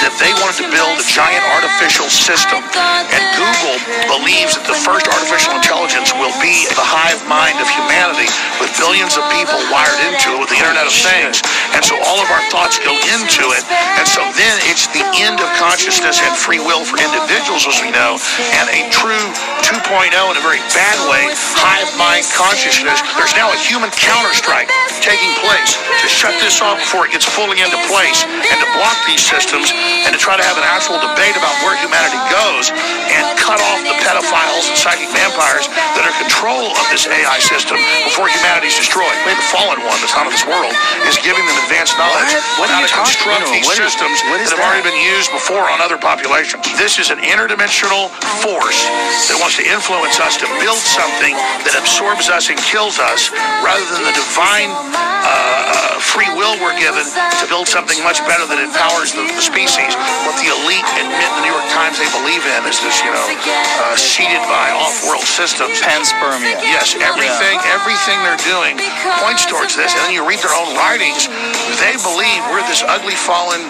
That they wanted to build a giant artificial system, and Google believes that the first artificial intelligence will be the hive mind of humanity with billions of people wired into it with the Internet of Things. And so all of our thoughts go into it. And so then it's the end of consciousness and free will for individuals, as we know, and a true 2.0 in a very bad way, hive mind consciousness. There's now a human counterstrike taking place to shut this off before it gets fully into place and to block these systems and to try to have an actual debate about where humanity goes and cut off the pedophiles and psychic vampires that are control of this AI system before humanity is destroyed. Maybe the fallen one, the son of this world, is giving them advanced knowledge What? What how to construct about? these What is- systems what is that have already been used before on other populations. This is an interdimensional force that wants to influence us to build something that absorbs us and kills us rather than the divine uh, uh, free will we're given to build something much better that empowers the, the species. What the elite admit in the New York Times they believe in is this, you know, uh, seeded by off-world systems. Panspermia. Yes, everything, everything they're doing points towards this. And then you read their own writings. They believe we're this ugly, fallen,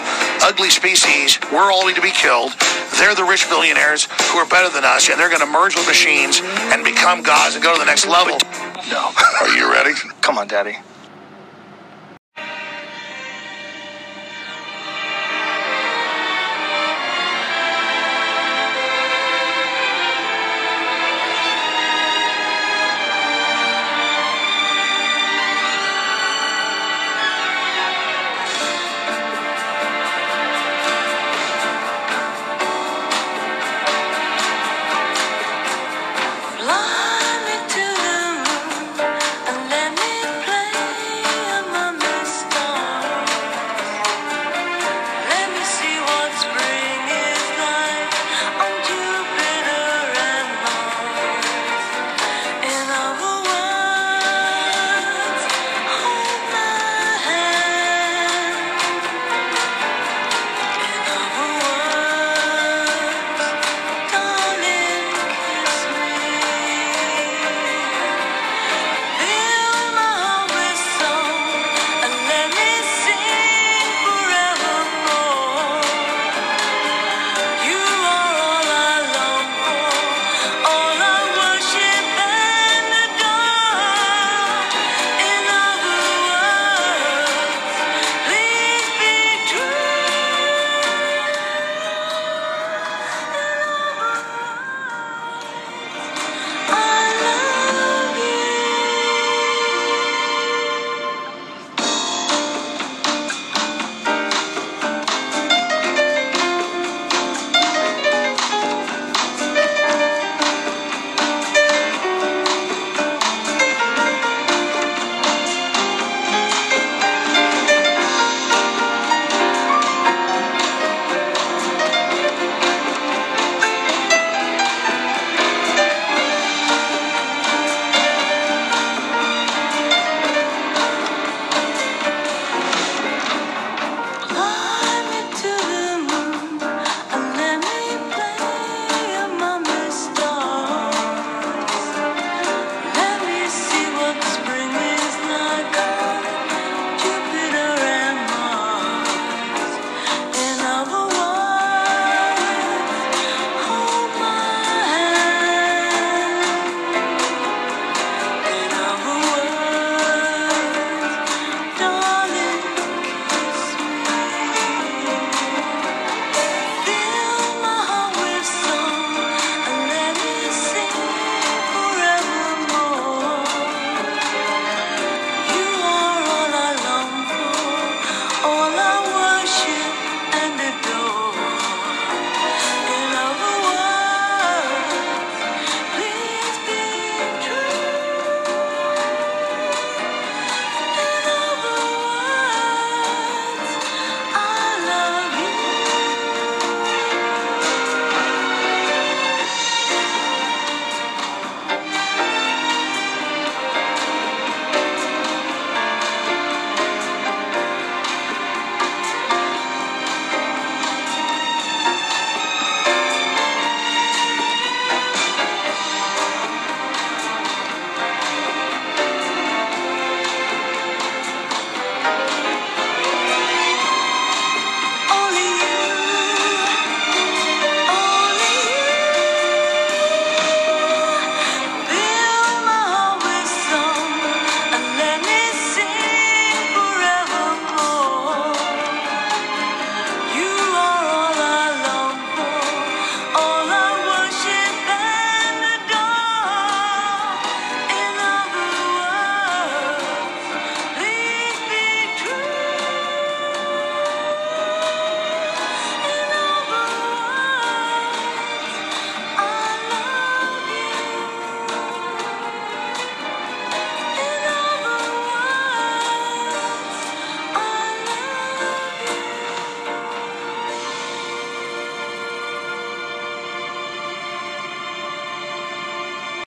ugly species. We're all going to be killed. They're the rich billionaires who are better than us, and they're going to merge with machines and become gods and go to the next level. No. (laughs) Are you ready? Come on, Daddy. Fly